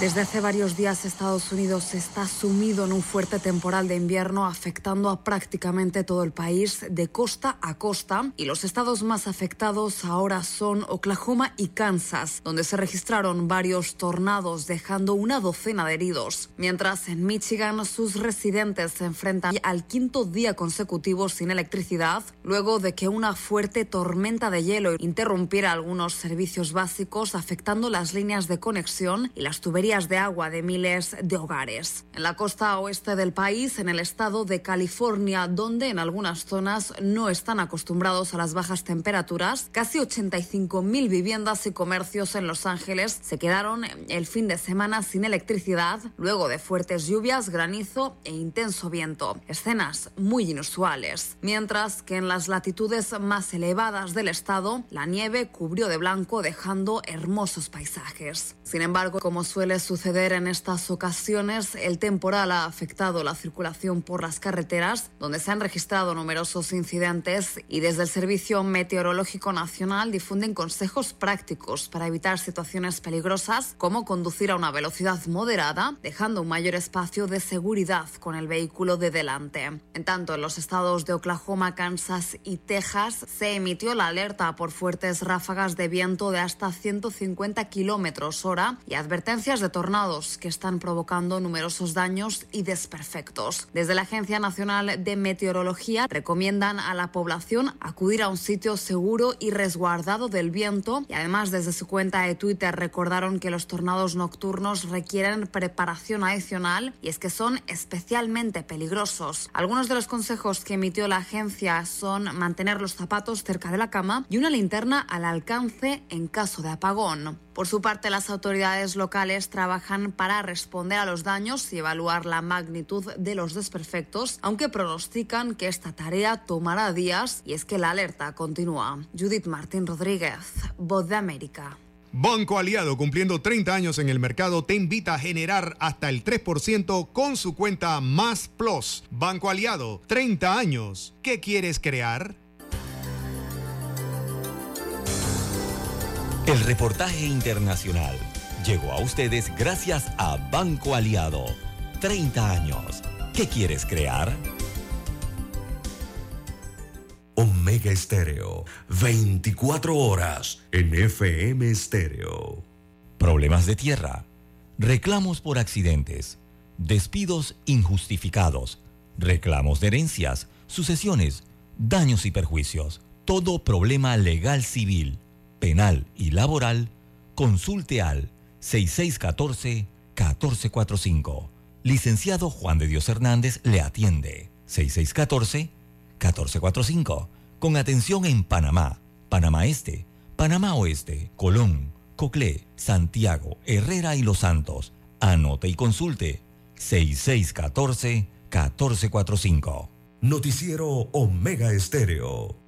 Desde hace varios días Estados Unidos está sumido en un fuerte temporal de invierno afectando a prácticamente todo el país de costa a costa y los estados más afectados ahora son Oklahoma y Kansas, donde se registraron varios tornados dejando una docena de heridos. Mientras en Michigan sus residentes se enfrentan al quinto día consecutivo sin electricidad luego de que una fuerte tormenta de hielo interrumpiera algunos servicios básicos afectando las líneas de conexión y las tuberías de agua de miles de hogares. En la costa oeste del país, en el estado de California, donde en algunas zonas no están acostumbrados a las bajas temperaturas, casi 85.000 viviendas y comercios en Los Ángeles se quedaron el fin de semana sin electricidad luego de fuertes lluvias, granizo e intenso viento. Escenas muy inusuales. Mientras que en las latitudes más elevadas del estado, la nieve cubrió de blanco dejando hermosos paisajes. Sin embargo, como suele suceder en estas ocasiones, el temporal ha afectado la circulación por las carreteras, donde se han registrado numerosos incidentes y desde el Servicio Meteorológico Nacional difunden consejos prácticos para evitar situaciones peligrosas, como conducir a una velocidad moderada, dejando un mayor espacio de seguridad con el vehículo de delante. En tanto, en los estados de Oklahoma, Kansas y Texas se emitió la alerta por fuertes ráfagas de viento de hasta 150 kilómetros hora y advertencias de tornados que están provocando numerosos daños y desperfectos. Desde la Agencia Nacional de Meteorología recomiendan a la población acudir a un sitio seguro y resguardado del viento y además desde su cuenta de Twitter recordaron que los tornados nocturnos requieren preparación adicional y es que son especialmente peligrosos. Algunos de los consejos que emitió la agencia son mantener los zapatos cerca de la cama y una linterna al alcance en caso de apagón. Por su parte, las autoridades locales trabajan para responder a los daños y evaluar la magnitud de los desperfectos, aunque pronostican que esta tarea tomará días y es que la alerta continúa. Judith Martín Rodríguez, Voz de América. Banco Aliado, cumpliendo 30 años en el mercado, te invita a generar hasta el 3% con su cuenta Más Plus. Banco Aliado, 30 años. ¿Qué quieres crear? El reportaje internacional llegó a ustedes gracias a Banco Aliado. 30 años. ¿Qué quieres crear? Omega Estéreo, 24 horas en FM Estéreo. Problemas de tierra, reclamos por accidentes, despidos injustificados, reclamos de herencias, sucesiones, daños y perjuicios. Todo problema legal civil, penal y laboral, consulte al 6614-1445. Licenciado Juan de Dios Hernández le atiende. 6614-1445. Con atención en Panamá, Panamá Este, Panamá Oeste, Colón, Coclé, Santiago, Herrera y Los Santos. Anote y consulte 6614-1445. Noticiero Omega Estéreo.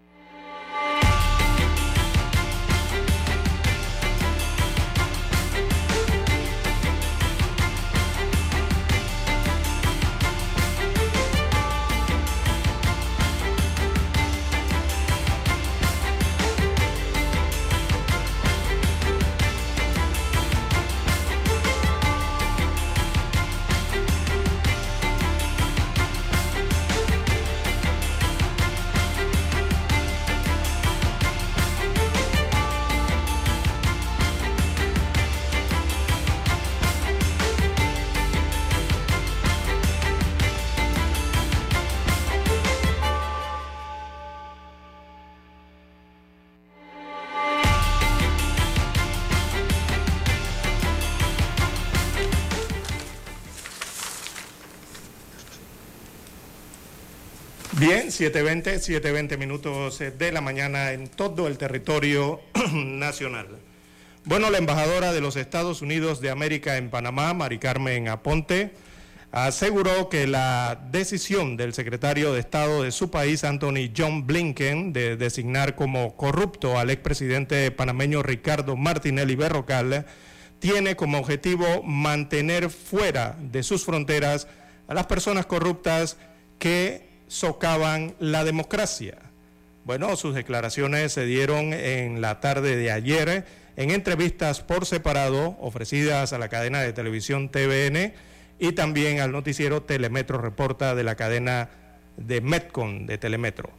7.20, 7.20 minutos eh, de la mañana en todo el territorio nacional. Bueno, la embajadora de los Estados Unidos de América en Panamá, Mari Carmen Aponte, aseguró que la decisión del secretario de Estado de su país, Anthony John Blinken, de designar como corrupto al expresidente panameño Ricardo Martinelli Berrocal, tiene como objetivo mantener fuera de sus fronteras a las personas corruptas que socavan la democracia. Bueno, sus declaraciones se dieron en la tarde de ayer en entrevistas por separado ofrecidas a la cadena de televisión TVN y también al noticiero Telemetro Reporta de la cadena de Metcon de Telemetro.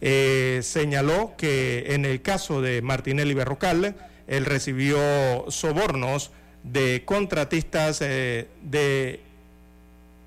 Eh, señaló que en el caso de Martinelli Berrocal, él recibió sobornos de contratistas eh, de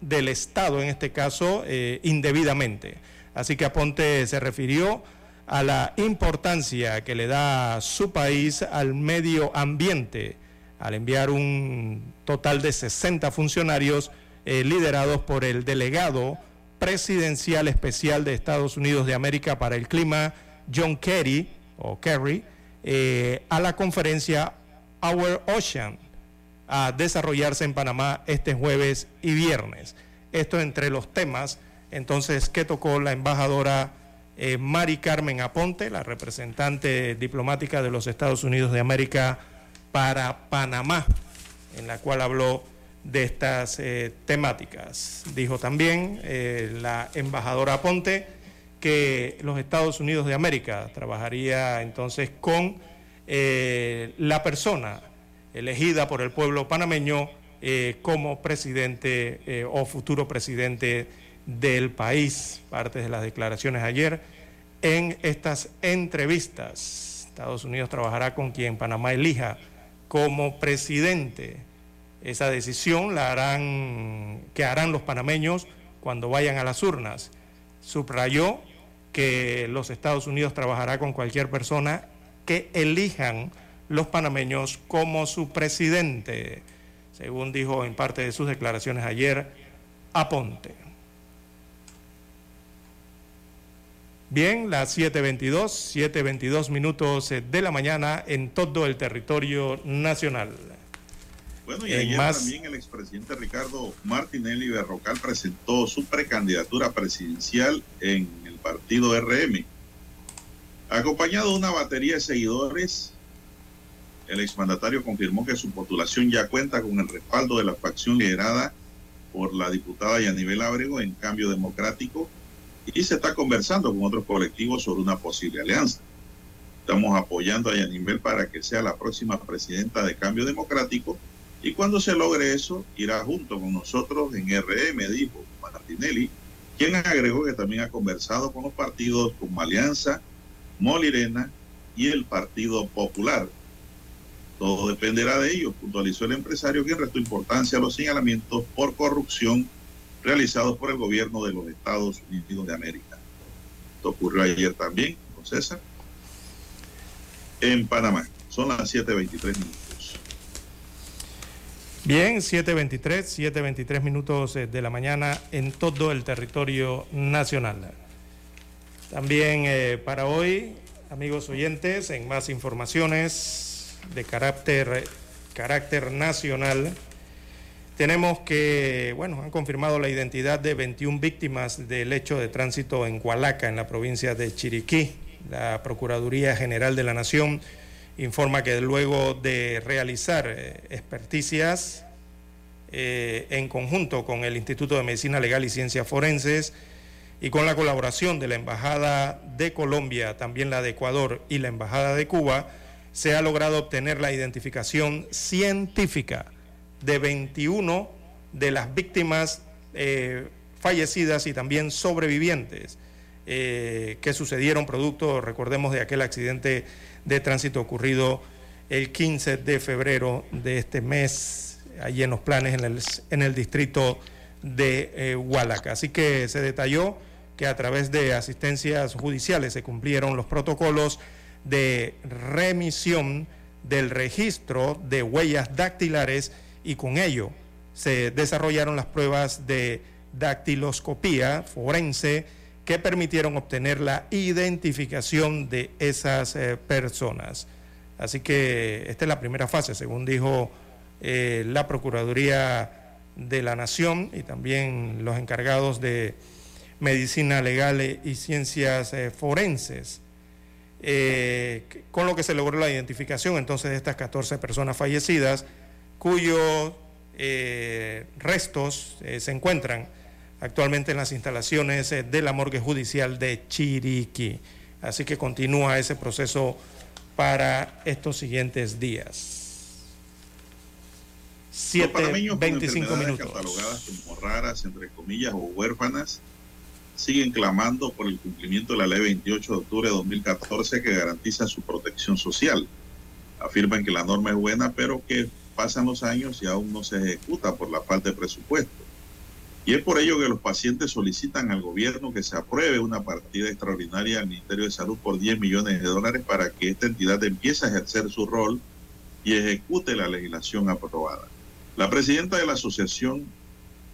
del Estado, en este caso, eh, indebidamente. Así que Aponte se refirió a la importancia que le da su país al medio ambiente, al enviar un total de 60 funcionarios eh, liderados por el delegado presidencial especial de Estados Unidos de América para el clima, John Kerry, o Kerry, eh, a la conferencia Our Ocean, a desarrollarse en Panamá este jueves y viernes. Esto entre los temas, entonces, que tocó la embajadora eh, Mari Carmen Aponte, la representante diplomática de los Estados Unidos de América para Panamá, en la cual habló de estas eh, temáticas. Dijo también eh, la embajadora Aponte que los Estados Unidos de América trabajaría entonces con la persona elegida por el pueblo panameño eh, como presidente eh, o futuro presidente del país. Parte de las declaraciones ayer en estas entrevistas. Estados Unidos trabajará con quien Panamá elija como presidente. Esa decisión la harán, que harán los panameños cuando vayan a las urnas. Subrayó que los Estados Unidos trabajará con cualquier persona que elijan los panameños como su presidente, según dijo en parte de sus declaraciones ayer Aponte. Bien, las 7.22, 7.22 minutos de la mañana en todo el territorio nacional. Bueno, y ayer también el expresidente Ricardo Martinelli Berrocal presentó su precandidatura presidencial en el partido RM, acompañado de una batería de seguidores el exmandatario confirmó que su postulación ya cuenta con el respaldo de la facción liderada por la diputada Yanibel Ábrego en Cambio Democrático y se está conversando con otros colectivos sobre una posible alianza. Estamos apoyando a Yanibel para que sea la próxima presidenta de Cambio Democrático y cuando se logre eso irá junto con nosotros en RM, dijo Martinelli, quien agregó que también ha conversado con los partidos como Alianza, Molirena y el Partido Popular. Todo dependerá de ello, puntualizó el empresario, quien restó importancia a los señalamientos por corrupción realizados por el gobierno de los Estados Unidos de América. Esto ocurrió ayer también, con César, en Panamá. Son las 7.23 minutos. Bien, 7.23, 7.23 minutos eh, de la mañana en todo el territorio nacional. También eh, para hoy, amigos oyentes, en más informaciones, de carácter, carácter nacional, tenemos que, bueno, han confirmado la identidad de 21 víctimas del hecho de tránsito en Hualaca, en la provincia de Chiriquí. La Procuraduría General de la Nación informa que luego de realizar eh, experticias eh, en conjunto con el Instituto de Medicina Legal y Ciencias Forenses y con la colaboración de la Embajada de Colombia, también la de Ecuador y la Embajada de Cuba, se ha logrado obtener la identificación científica de 21 de las víctimas eh, fallecidas y también sobrevivientes eh, que sucedieron producto, recordemos, de aquel accidente de tránsito ocurrido el 15 de febrero de este mes, allí en los planes en el, en el distrito de eh, Hualaca. Así que se detalló que a través de asistencias judiciales se cumplieron los protocolos de remisión del registro de huellas dactilares y con ello se desarrollaron las pruebas de dactiloscopía forense que permitieron obtener la identificación de esas eh, personas. Así que esta es la primera fase, según dijo eh, la Procuraduría de la Nación y también los encargados de medicina legal y ciencias eh, forenses. Con lo que se logró la identificación entonces de estas 14 personas fallecidas, cuyos restos se encuentran actualmente en las instalaciones eh, de la morgue judicial de Chiriquí. Así que continúa ese proceso para estos siguientes días. 7.25 25 minutos. catalogadas como raras, entre comillas, o huérfanas, siguen clamando por el cumplimiento de la ley 28 de octubre de 2014 que garantiza su protección social. Afirman que la norma es buena, pero que pasan los años y aún no se ejecuta por la falta de presupuesto. Y es por ello que los pacientes solicitan al gobierno que se apruebe una partida extraordinaria al Ministerio de Salud por 10 millones de dólares para que esta entidad empiece a ejercer su rol y ejecute la legislación aprobada. La presidenta de la Asociación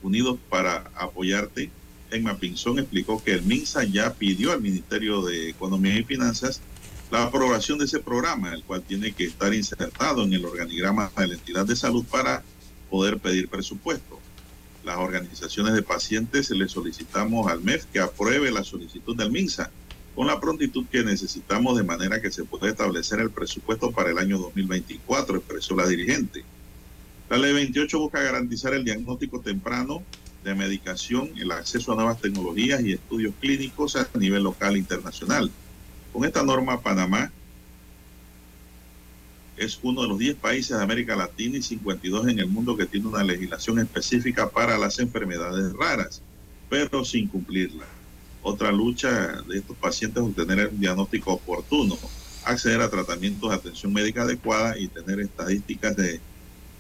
Unidos para Apoyarte, Emma Pinzón, explicó que el MINSA ya pidió al Ministerio de Economía y Finanzas la aprobación de ese programa, el cual tiene que estar insertado en el organigrama de la entidad de salud para poder pedir presupuesto las organizaciones de pacientes le solicitamos al MEF que apruebe la solicitud del MINSA con la prontitud que necesitamos de manera que se pueda establecer el presupuesto para el año 2024, expresó la dirigente. La ley 28 busca garantizar el diagnóstico temprano de medicación, el acceso a nuevas tecnologías y estudios clínicos a nivel local e internacional. Con esta norma, Panamá es uno de los 10 países de América Latina y 52 en el mundo que tiene una legislación específica para las enfermedades raras, pero sin cumplirla. Otra lucha de estos pacientes es obtener un diagnóstico oportuno, acceder a tratamientos de atención médica adecuada y tener estadísticas de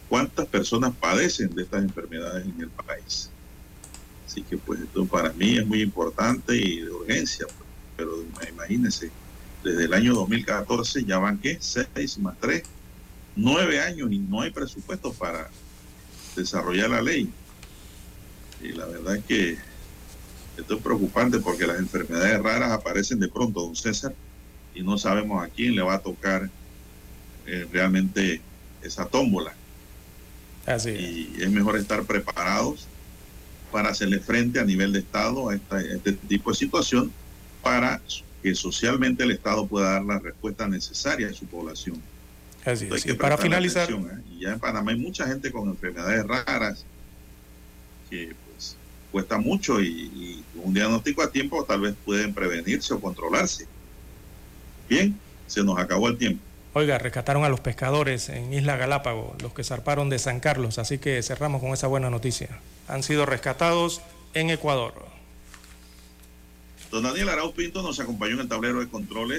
cuántas personas padecen de estas enfermedades en el país. Así que pues esto para mí es muy importante y de urgencia, pues. pero imagínense, desde el año 2014 ya van que 6 más 3, 9 años y no hay presupuesto para desarrollar la ley. Y la verdad es que esto es preocupante porque las enfermedades raras aparecen de pronto, don César, y no sabemos a quién le va a tocar eh, realmente esa tómbola. Así y es mejor estar preparados para hacerle frente a nivel de Estado a, a este tipo de situación para que socialmente el Estado pueda dar la respuesta necesaria a su población. Así es. para finalizar. ¿eh? Y ya en Panamá hay mucha gente con enfermedades raras que pues cuesta mucho y, un diagnóstico a tiempo tal vez pueden prevenirse o controlarse. Bien, se nos acabó el tiempo. Oiga, rescataron a los pescadores en Isla Galápago, los que zarparon de San Carlos, así que cerramos con esa buena noticia. Han sido rescatados en Ecuador. Don Daniel Arau Pinto nos acompañó en el tablero de controles.